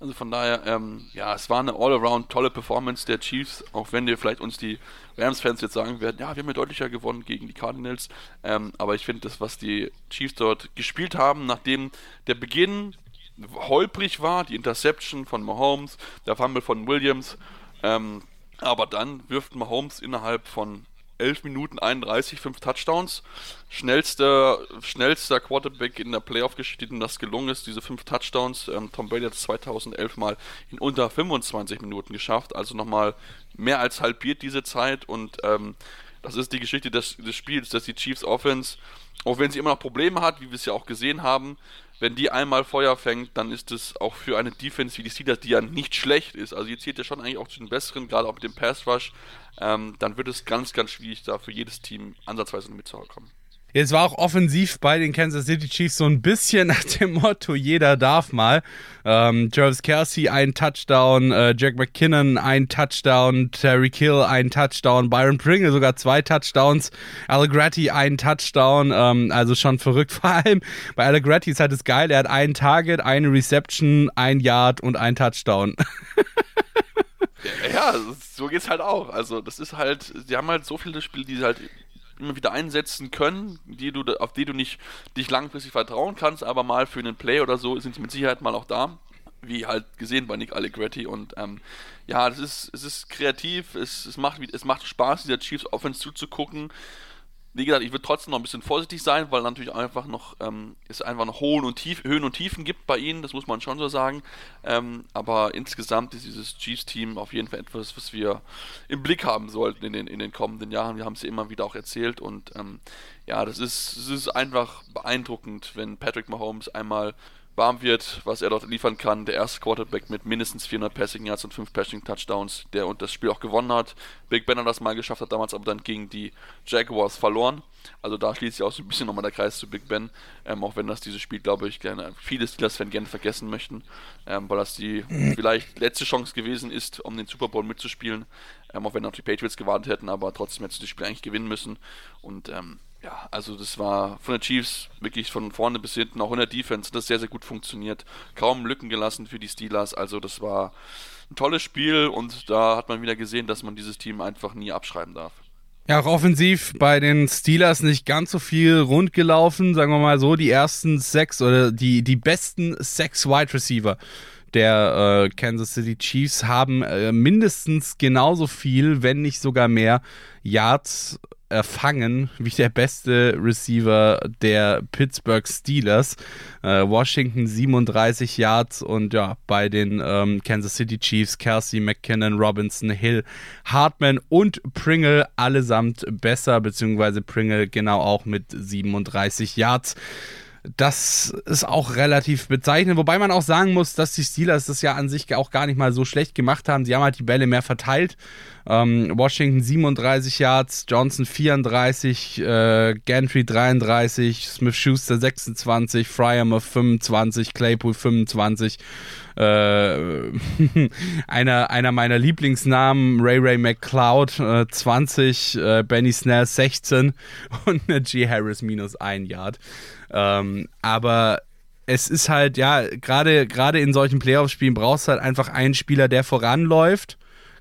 Also von daher, ähm, ja, es war eine all-around tolle Performance der Chiefs, auch wenn wir vielleicht uns die Rams-Fans jetzt sagen werden, ja, wir haben ja deutlicher gewonnen gegen die Cardinals. Ähm, aber ich finde das, was die Chiefs dort gespielt haben, nachdem der Beginn holprig war, die Interception von Mahomes, der Fumble von Williams, ähm, aber dann wirft Mahomes innerhalb von 11 Minuten 31, 5 Touchdowns. Schnellster, schnellster Quarterback in der Playoff-Geschichte, dem das gelungen ist, diese 5 Touchdowns. Ähm, Tom Brady hat es 2011 mal in unter 25 Minuten geschafft, also nochmal mehr als halbiert diese Zeit und ähm, das ist die Geschichte des, des Spiels, dass die Chiefs Offense, auch wenn sie immer noch Probleme hat, wie wir es ja auch gesehen haben, wenn die einmal Feuer fängt, dann ist es auch für eine Defense wie die Steelers, die ja nicht schlecht ist, also jetzt zählt ja schon eigentlich auch zu den besseren, gerade auch mit dem Pass Rush, ähm, dann wird es ganz, ganz schwierig, da für jedes Team ansatzweise mitzukommen. Jetzt war auch offensiv bei den Kansas City Chiefs so ein bisschen nach dem Motto, jeder darf mal. Ähm, Jarvis Kelsey ein Touchdown, äh, Jack McKinnon ein Touchdown, Terry Kill ein Touchdown, Byron Pringle sogar zwei Touchdowns, Allegretti ein Touchdown, ähm, also schon verrückt. Vor allem bei Allegretti ist halt das geil, er hat ein Target, eine Reception, ein Yard und ein Touchdown. ja, so geht's halt auch. Also das ist halt, sie haben halt so viele Spiele, die sie halt immer wieder einsetzen können, die du, auf die du nicht dich langfristig vertrauen kannst, aber mal für einen Play oder so sind sie mit Sicherheit mal auch da. Wie halt gesehen bei Nick Allegretti und ähm, ja, das ist, es ist kreativ, es, es, macht, es macht Spaß, dieser Chiefs Offense zuzugucken wie gesagt, ich würde trotzdem noch ein bisschen vorsichtig sein, weil natürlich einfach noch ähm, es einfach noch Höhen und, Tief, Höhen und Tiefen gibt bei ihnen, das muss man schon so sagen. Ähm, aber insgesamt ist dieses Chiefs-Team auf jeden Fall etwas, was wir im Blick haben sollten in den, in den kommenden Jahren. Wir haben es ja immer wieder auch erzählt und ähm, ja, das ist, das ist einfach beeindruckend, wenn Patrick Mahomes einmal warm wird, was er dort liefern kann. Der erste Quarterback mit mindestens 400 Passing Yards und 5 Passing Touchdowns, der und das Spiel auch gewonnen hat. Big Ben hat das mal geschafft, hat damals aber dann gegen die Jaguars verloren. Also da schließt sich auch so ein bisschen nochmal der Kreis zu Big Ben, ähm, auch wenn das dieses Spiel, glaube ich, gerne viele Steelers-Fans gerne vergessen möchten, ähm, weil das die vielleicht letzte Chance gewesen ist, um den Super Bowl mitzuspielen, ähm, auch wenn auch die Patriots gewartet hätten, aber trotzdem hätten sie das Spiel eigentlich gewinnen müssen und ähm, ja, also das war von den Chiefs wirklich von vorne bis hinten, auch in der Defense, das sehr, sehr gut funktioniert. Kaum Lücken gelassen für die Steelers. Also das war ein tolles Spiel und da hat man wieder gesehen, dass man dieses Team einfach nie abschreiben darf. Ja, auch offensiv bei den Steelers nicht ganz so viel rund gelaufen, sagen wir mal so, die ersten sechs oder die, die besten sechs Wide Receiver der äh, Kansas City Chiefs haben äh, mindestens genauso viel, wenn nicht sogar mehr Yards erfangen wie der beste Receiver der Pittsburgh Steelers. Äh, Washington 37 Yards und ja, bei den ähm, Kansas City Chiefs Kelsey, McKinnon, Robinson, Hill, Hartman und Pringle allesamt besser, beziehungsweise Pringle genau auch mit 37 Yards. Das ist auch relativ bezeichnend, wobei man auch sagen muss, dass die Steelers das ja an sich auch gar nicht mal so schlecht gemacht haben. Sie haben halt die Bälle mehr verteilt. Ähm, Washington 37 Yards, Johnson 34, äh, Gantry 33, Smith Schuster 26, Fryermuth 25, Claypool 25. Äh, einer, einer meiner Lieblingsnamen, Ray Ray McCloud äh, 20, äh, Benny Snell 16 und G. Harris minus 1 Yard. Ähm, aber es ist halt, ja, gerade in solchen Playoff-Spielen brauchst du halt einfach einen Spieler, der voranläuft.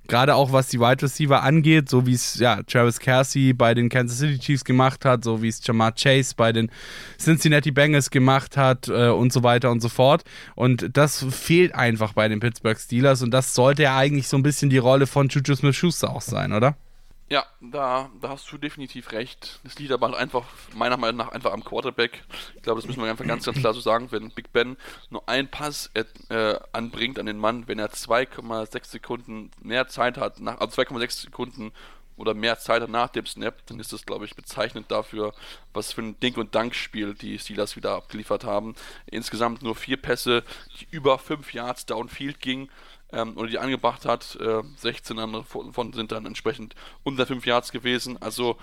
Gerade auch was die Wide Receiver angeht, so wie es ja Travis Kelsey bei den Kansas City Chiefs gemacht hat, so wie es Jamar Chase bei den Cincinnati Bengals gemacht hat äh, und so weiter und so fort. Und das fehlt einfach bei den Pittsburgh Steelers und das sollte ja eigentlich so ein bisschen die Rolle von Juju Smith-Schuster auch sein, oder? Ja, da, da hast du definitiv recht. Das liegt aber einfach, meiner Meinung nach, einfach am Quarterback. Ich glaube, das müssen wir einfach ganz, ganz klar so sagen. Wenn Big Ben nur einen Pass äh, anbringt an den Mann, wenn er 2,6 Sekunden mehr Zeit hat, nach, also 2,6 Sekunden oder mehr Zeit hat nach dem Snap, dann ist das, glaube ich, bezeichnend dafür, was für ein Ding- und Dankspiel die Steelers wieder abgeliefert haben. Insgesamt nur vier Pässe, die über 5 Yards downfield gingen ähm, oder die angebracht hat. Äh, 16 andere von sind dann entsprechend unter 5 Yards gewesen. Also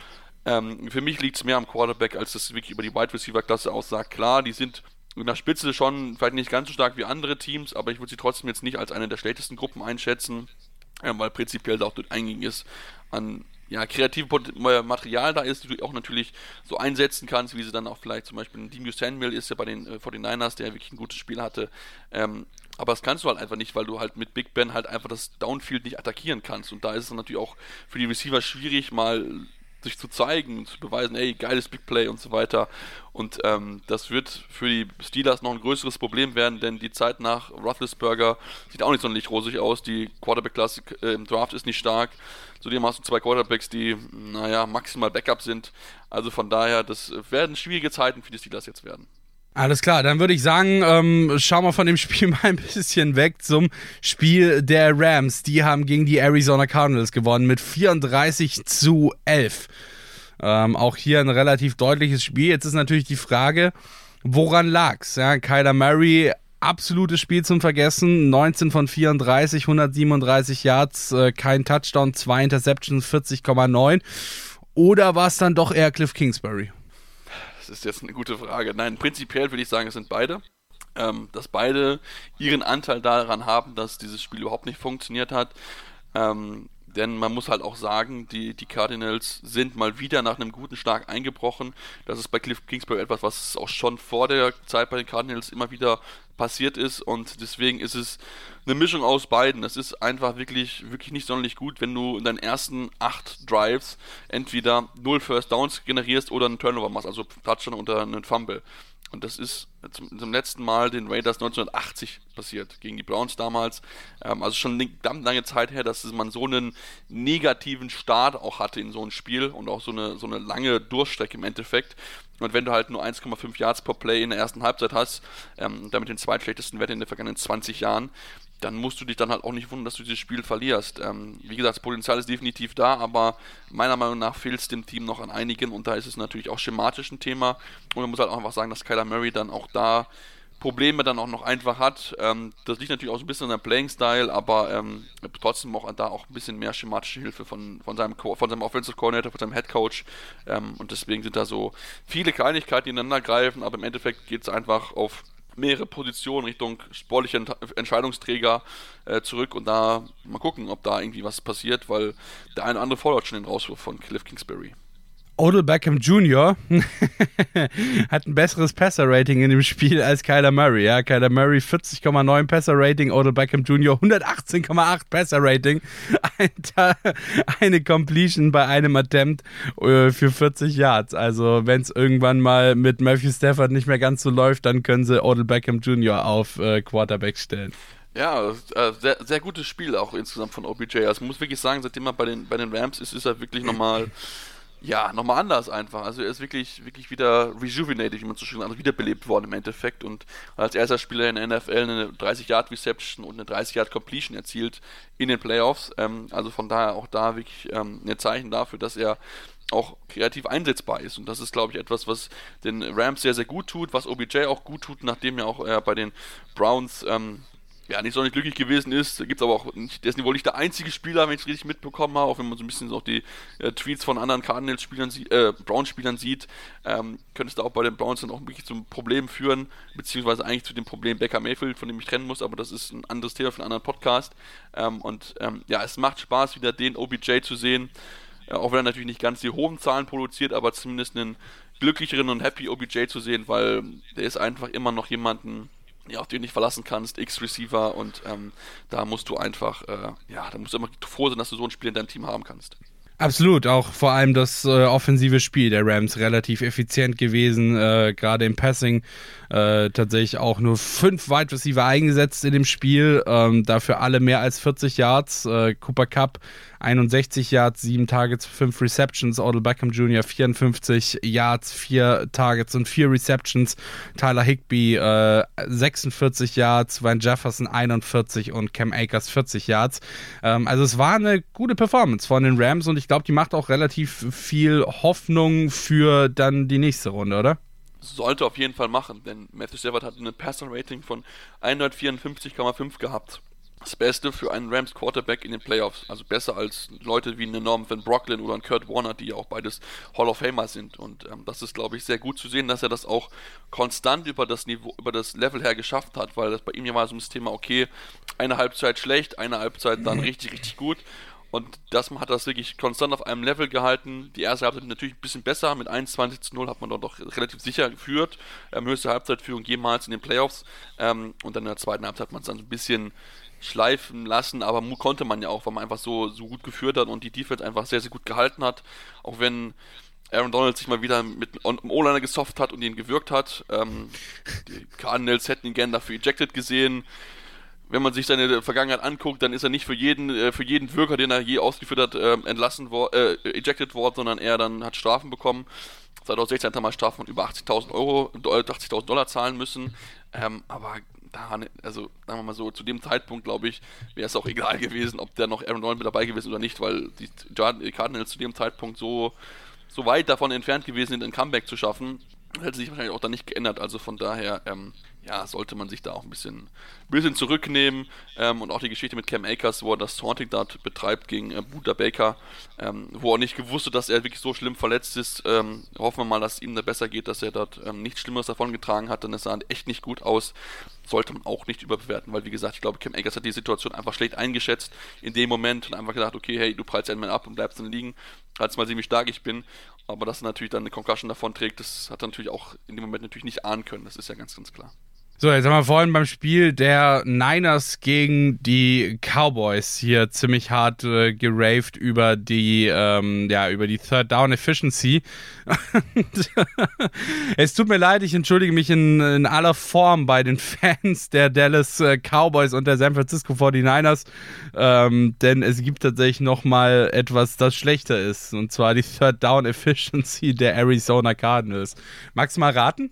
ähm, für mich liegt es mehr am Quarterback, als das wirklich über die Wide Receiver Klasse aussagt. Klar, die sind in der Spitze schon vielleicht nicht ganz so stark wie andere Teams, aber ich würde sie trotzdem jetzt nicht als eine der schlechtesten Gruppen einschätzen, äh, weil prinzipiell da auch dort ist an ja, kreative Material da ist, die du auch natürlich so einsetzen kannst, wie sie dann auch vielleicht zum Beispiel ein Demius Samuel ist ja bei den äh, 49ers, der wirklich ein gutes Spiel hatte. Ähm, aber das kannst du halt einfach nicht, weil du halt mit Big Ben halt einfach das Downfield nicht attackieren kannst. Und da ist es natürlich auch für die Receiver schwierig, mal sich zu zeigen, zu beweisen, ey, geiles Big Play und so weiter. Und ähm, das wird für die Steelers noch ein größeres Problem werden, denn die Zeit nach Roethlisberger sieht auch nicht sonderlich rosig aus. Die Quarterback-Klasse äh, im Draft ist nicht stark. Zudem hast du zwei Quarterbacks, die, naja, maximal Backup sind. Also von daher, das werden schwierige Zeiten für die Steelers jetzt werden. Alles klar, dann würde ich sagen, ähm, schauen wir von dem Spiel mal ein bisschen weg zum Spiel der Rams. Die haben gegen die Arizona Cardinals gewonnen mit 34 zu 11. Ähm, auch hier ein relativ deutliches Spiel. Jetzt ist natürlich die Frage, woran lag's? Ja, Kyler Murray, absolutes Spiel zum Vergessen. 19 von 34, 137 Yards, äh, kein Touchdown, zwei Interceptions, 40,9. Oder war es dann doch eher Cliff Kingsbury? Das ist jetzt eine gute Frage. Nein, prinzipiell würde ich sagen, es sind beide. Ähm, dass beide ihren Anteil daran haben, dass dieses Spiel überhaupt nicht funktioniert hat. Ähm, denn man muss halt auch sagen, die, die Cardinals sind mal wieder nach einem guten Start eingebrochen. Das ist bei Cliff Kingsbury etwas, was auch schon vor der Zeit bei den Cardinals immer wieder passiert ist und deswegen ist es eine Mischung aus beiden. Das ist einfach wirklich, wirklich nicht sonderlich gut, wenn du in deinen ersten acht Drives entweder null First Downs generierst oder einen Turnover machst, also Touchdown oder einen Fumble. Und das ist zum, zum, letzten Mal den Raiders 1980 passiert, gegen die Browns damals. Ähm, also schon eine verdammt lange Zeit her, dass man so einen negativen Start auch hatte in so ein Spiel und auch so eine, so eine lange Durchstrecke im Endeffekt. Und wenn du halt nur 1,5 Yards per Play in der ersten Halbzeit hast, ähm, damit den zweitschlechtesten Wert in den vergangenen 20 Jahren, dann musst du dich dann halt auch nicht wundern, dass du dieses Spiel verlierst. Ähm, wie gesagt, das Potenzial ist definitiv da, aber meiner Meinung nach fehlt es dem Team noch an einigen und da ist es natürlich auch schematisch ein Thema. Und man muss halt auch einfach sagen, dass Kyler Murray dann auch da Probleme dann auch noch einfach hat. Ähm, das liegt natürlich auch so ein bisschen an seinem Playing-Style, aber ähm, trotzdem auch da auch ein bisschen mehr schematische Hilfe von, von, seinem, von seinem Offensive Coordinator, von seinem Head Coach. Ähm, und deswegen sind da so viele Kleinigkeiten, die ineinander greifen, aber im Endeffekt geht es einfach auf mehrere Positionen Richtung sportliche Entscheidungsträger äh, zurück und da mal gucken, ob da irgendwie was passiert, weil der eine oder andere fordert schon den Rauswurf von Cliff Kingsbury. Odell Beckham Jr. hat ein besseres Passer-Rating in dem Spiel als Kyler Murray. Ja, Kyler Murray 40,9 Passer-Rating, Odell Beckham Jr. 118,8 Passer-Rating. Eine Completion bei einem Attempt äh, für 40 Yards. Also, wenn es irgendwann mal mit Matthew Stafford nicht mehr ganz so läuft, dann können sie Odell Beckham Jr. auf äh, Quarterback stellen. Ja, äh, sehr, sehr gutes Spiel auch insgesamt von OBJ. Also, muss wirklich sagen, seitdem er bei den, bei den Rams ist, ist er wirklich nochmal ja, nochmal anders einfach. Also er ist wirklich, wirklich wieder rejuvenated, wie man so schön sagt, also wiederbelebt worden im Endeffekt und als erster Spieler in der NFL eine 30-Yard-Reception und eine 30-Yard-Completion erzielt in den Playoffs. Ähm, also von daher auch da wirklich ähm, ein Zeichen dafür, dass er auch kreativ einsetzbar ist. Und das ist, glaube ich, etwas, was den Rams sehr, sehr gut tut, was OBJ auch gut tut, nachdem ja auch er bei den Browns ähm, ja, nicht sonderlich glücklich gewesen ist. Gibt es aber auch nicht, der ist wohl nicht der einzige Spieler, wenn ich es richtig mitbekommen habe, auch wenn man so ein bisschen auch die äh, Tweets von anderen Cardinals-Spielern, äh, Browns-Spielern sieht, ähm, könnte es da auch bei den Browns dann auch wirklich zum Problem führen, beziehungsweise eigentlich zu dem Problem Becker Mayfield, von dem ich trennen muss, aber das ist ein anderes Thema für einen anderen Podcast. Ähm, und ähm, ja, es macht Spaß, wieder den OBJ zu sehen, äh, auch wenn er natürlich nicht ganz die hohen Zahlen produziert, aber zumindest einen glücklicheren und happy OBJ zu sehen, weil der ist einfach immer noch jemanden, ja, auf den du nicht verlassen kannst, X-Receiver und ähm, da musst du einfach, äh, ja, da musst du immer froh sein, dass du so ein Spiel in deinem Team haben kannst. Absolut, auch vor allem das äh, offensive Spiel der Rams relativ effizient gewesen, äh, gerade im Passing äh, tatsächlich auch nur fünf Wide Receiver eingesetzt in dem Spiel, ähm, dafür alle mehr als 40 Yards. Äh, Cooper Cup 61 Yards, 7 Targets, 5 Receptions. Odell Beckham Jr. 54 Yards, 4 Targets und 4 Receptions. Tyler Higby äh, 46 Yards, Van Jefferson 41 und Cam Akers 40 Yards. Ähm, also es war eine gute Performance von den Rams und ich glaube, die macht auch relativ viel Hoffnung für dann die nächste Runde, oder? sollte auf jeden Fall machen, denn Matthew Stafford hat ein Passer-Rating von 154,5 gehabt. Das Beste für einen Rams Quarterback in den Playoffs. Also besser als Leute wie eine Norm Van Brocklin oder ein Kurt Warner, die ja auch beides Hall of Famer sind. Und ähm, das ist, glaube ich, sehr gut zu sehen, dass er das auch konstant über das Niveau, über das Level her geschafft hat, weil das bei ihm ja war so das Thema, okay, eine Halbzeit schlecht, eine Halbzeit dann richtig, richtig gut. Und das hat das wirklich konstant auf einem Level gehalten. Die erste Halbzeit natürlich ein bisschen besser. Mit 21 zu 0 hat man dort doch relativ sicher geführt. Ähm, höchste Halbzeitführung jemals in den Playoffs. Ähm, und dann in der zweiten Halbzeit hat man es dann so ein bisschen schleifen lassen, aber konnte man ja auch, weil man einfach so, so gut geführt hat und die Defense einfach sehr, sehr gut gehalten hat. Auch wenn Aaron Donald sich mal wieder mit einem O-Liner gesofft hat und ihn gewirkt hat. Ähm, die Cardinals hätten ihn gern dafür ejected gesehen. Wenn man sich seine Vergangenheit anguckt, dann ist er nicht für jeden, äh, für jeden Wirker, den er je ausgeführt hat, äh, entlassen worden, äh, ejected worden, sondern er dann hat Strafen bekommen. 2016 hat er mal Strafen von über 80.000 Euro, 80.000 Dollar zahlen müssen. Ähm, aber da, also sagen wir mal so, zu dem Zeitpunkt, glaube ich, wäre es auch egal gewesen, ob der noch Aaron Donald mit dabei gewesen oder nicht, weil die Cardinals zu dem Zeitpunkt so so weit davon entfernt gewesen sind, ein Comeback zu schaffen, hätte sich wahrscheinlich auch dann nicht geändert. Also von daher, ähm, ja, sollte man sich da auch ein bisschen, bisschen zurücknehmen. Ähm, und auch die Geschichte mit Cam Akers, wo er das Taunting dort betreibt gegen äh, Buda Baker, ähm, wo er nicht gewusst hat, dass er wirklich so schlimm verletzt ist. Ähm, hoffen wir mal, dass es ihm da besser geht, dass er dort ähm, nichts Schlimmeres davon getragen hat, denn es sah echt nicht gut aus. Sollte man auch nicht überbewerten, weil wie gesagt, ich glaube, Cam Akers hat die Situation einfach schlecht eingeschätzt in dem Moment und einfach gedacht, okay, hey, du prallst einen ab und bleibst dann liegen, als mal sehen, wie stark ich bin. Aber dass er natürlich dann eine Concussion davon trägt, das hat er natürlich auch in dem Moment natürlich nicht ahnen können. Das ist ja ganz, ganz klar. So, jetzt haben wir vorhin beim Spiel der Niners gegen die Cowboys hier ziemlich hart äh, geraved über die, ähm, ja, über die Third Down Efficiency. es tut mir leid, ich entschuldige mich in, in aller Form bei den Fans der Dallas äh, Cowboys und der San Francisco 49ers, ähm, denn es gibt tatsächlich nochmal etwas, das schlechter ist, und zwar die Third Down Efficiency der Arizona Cardinals. Magst du mal raten?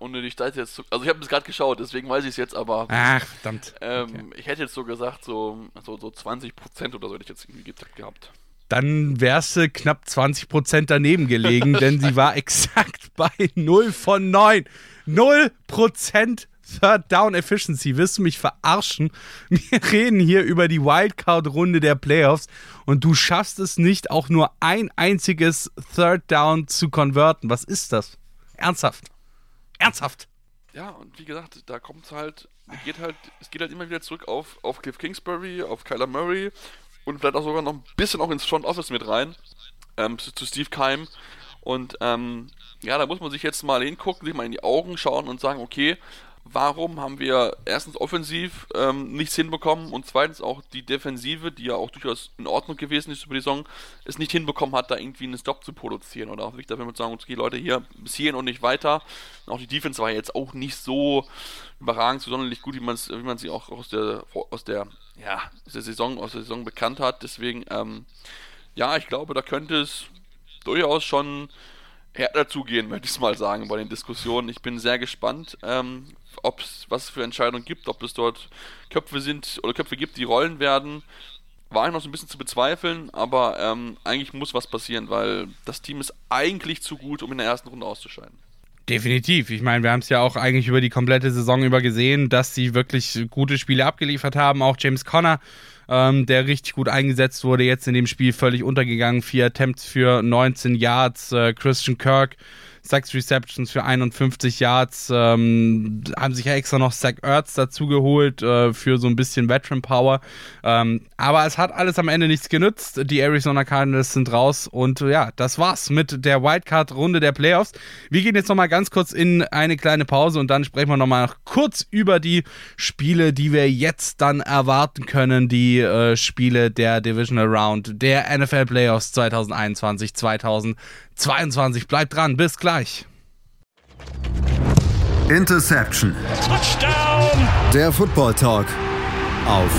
Ohne die Stadt jetzt zu. Also ich habe es gerade geschaut, deswegen weiß ich es jetzt, aber. Ach, verdammt. Ähm, okay. Ich hätte jetzt so gesagt, so, so, so 20% oder so hätte ich jetzt irgendwie getippt gehabt. Dann wärst du knapp 20% daneben gelegen, denn sie war exakt bei 0 von 9. 0% Third Down Efficiency. Wirst du mich verarschen? Wir reden hier über die Wildcard-Runde der Playoffs und du schaffst es nicht, auch nur ein einziges Third Down zu konverten. Was ist das? Ernsthaft. Ernsthaft. Ja, und wie gesagt, da kommt es halt, geht halt, es geht halt immer wieder zurück auf, auf Cliff Kingsbury, auf Kyler Murray und vielleicht auch sogar noch ein bisschen auch ins Front Office mit rein, ähm, zu, zu Steve Keim. Und ähm, ja, da muss man sich jetzt mal hingucken, sich mal in die Augen schauen und sagen, okay, warum haben wir erstens offensiv ähm, nichts hinbekommen und zweitens auch die Defensive, die ja auch durchaus in Ordnung gewesen ist über die Saison, es nicht hinbekommen hat, da irgendwie einen Stop zu produzieren oder auch wirklich dafür mit sagen, okay, Leute, hier bis hierhin und nicht weiter. Und auch die Defense war jetzt auch nicht so überragend, so sonderlich gut, wie, wie man sie auch aus der, aus der, ja, aus der Saison, aus der Saison bekannt hat. Deswegen, ähm, ja, ich glaube, da könnte es durchaus schon härter zugehen, möchte ich es mal sagen, bei den Diskussionen. Ich bin sehr gespannt, ähm, ob es was für Entscheidungen gibt, ob es dort Köpfe sind oder Köpfe gibt, die rollen werden. War ich noch so ein bisschen zu bezweifeln, aber ähm, eigentlich muss was passieren, weil das Team ist eigentlich zu gut, um in der ersten Runde auszuscheiden. Definitiv. Ich meine, wir haben es ja auch eigentlich über die komplette Saison über gesehen, dass sie wirklich gute Spiele abgeliefert haben. Auch James Conner, ähm, der richtig gut eingesetzt wurde, jetzt in dem Spiel völlig untergegangen. Vier Attempts für 19 Yards. Äh, Christian Kirk sechs Receptions für 51 Yards, ähm, haben sich ja extra noch Zach Ertz dazu geholt äh, für so ein bisschen Veteran Power. Ähm, aber es hat alles am Ende nichts genützt. Die Arizona Cardinals sind raus und ja, das war's mit der Wildcard-Runde der Playoffs. Wir gehen jetzt nochmal ganz kurz in eine kleine Pause und dann sprechen wir nochmal kurz über die Spiele, die wir jetzt dann erwarten können, die äh, Spiele der Divisional Round der NFL Playoffs 2021, 2022. Bleibt dran, bis gleich. Interception. Touchdown. Der Football Talk auf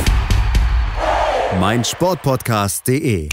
meinsportpodcast.de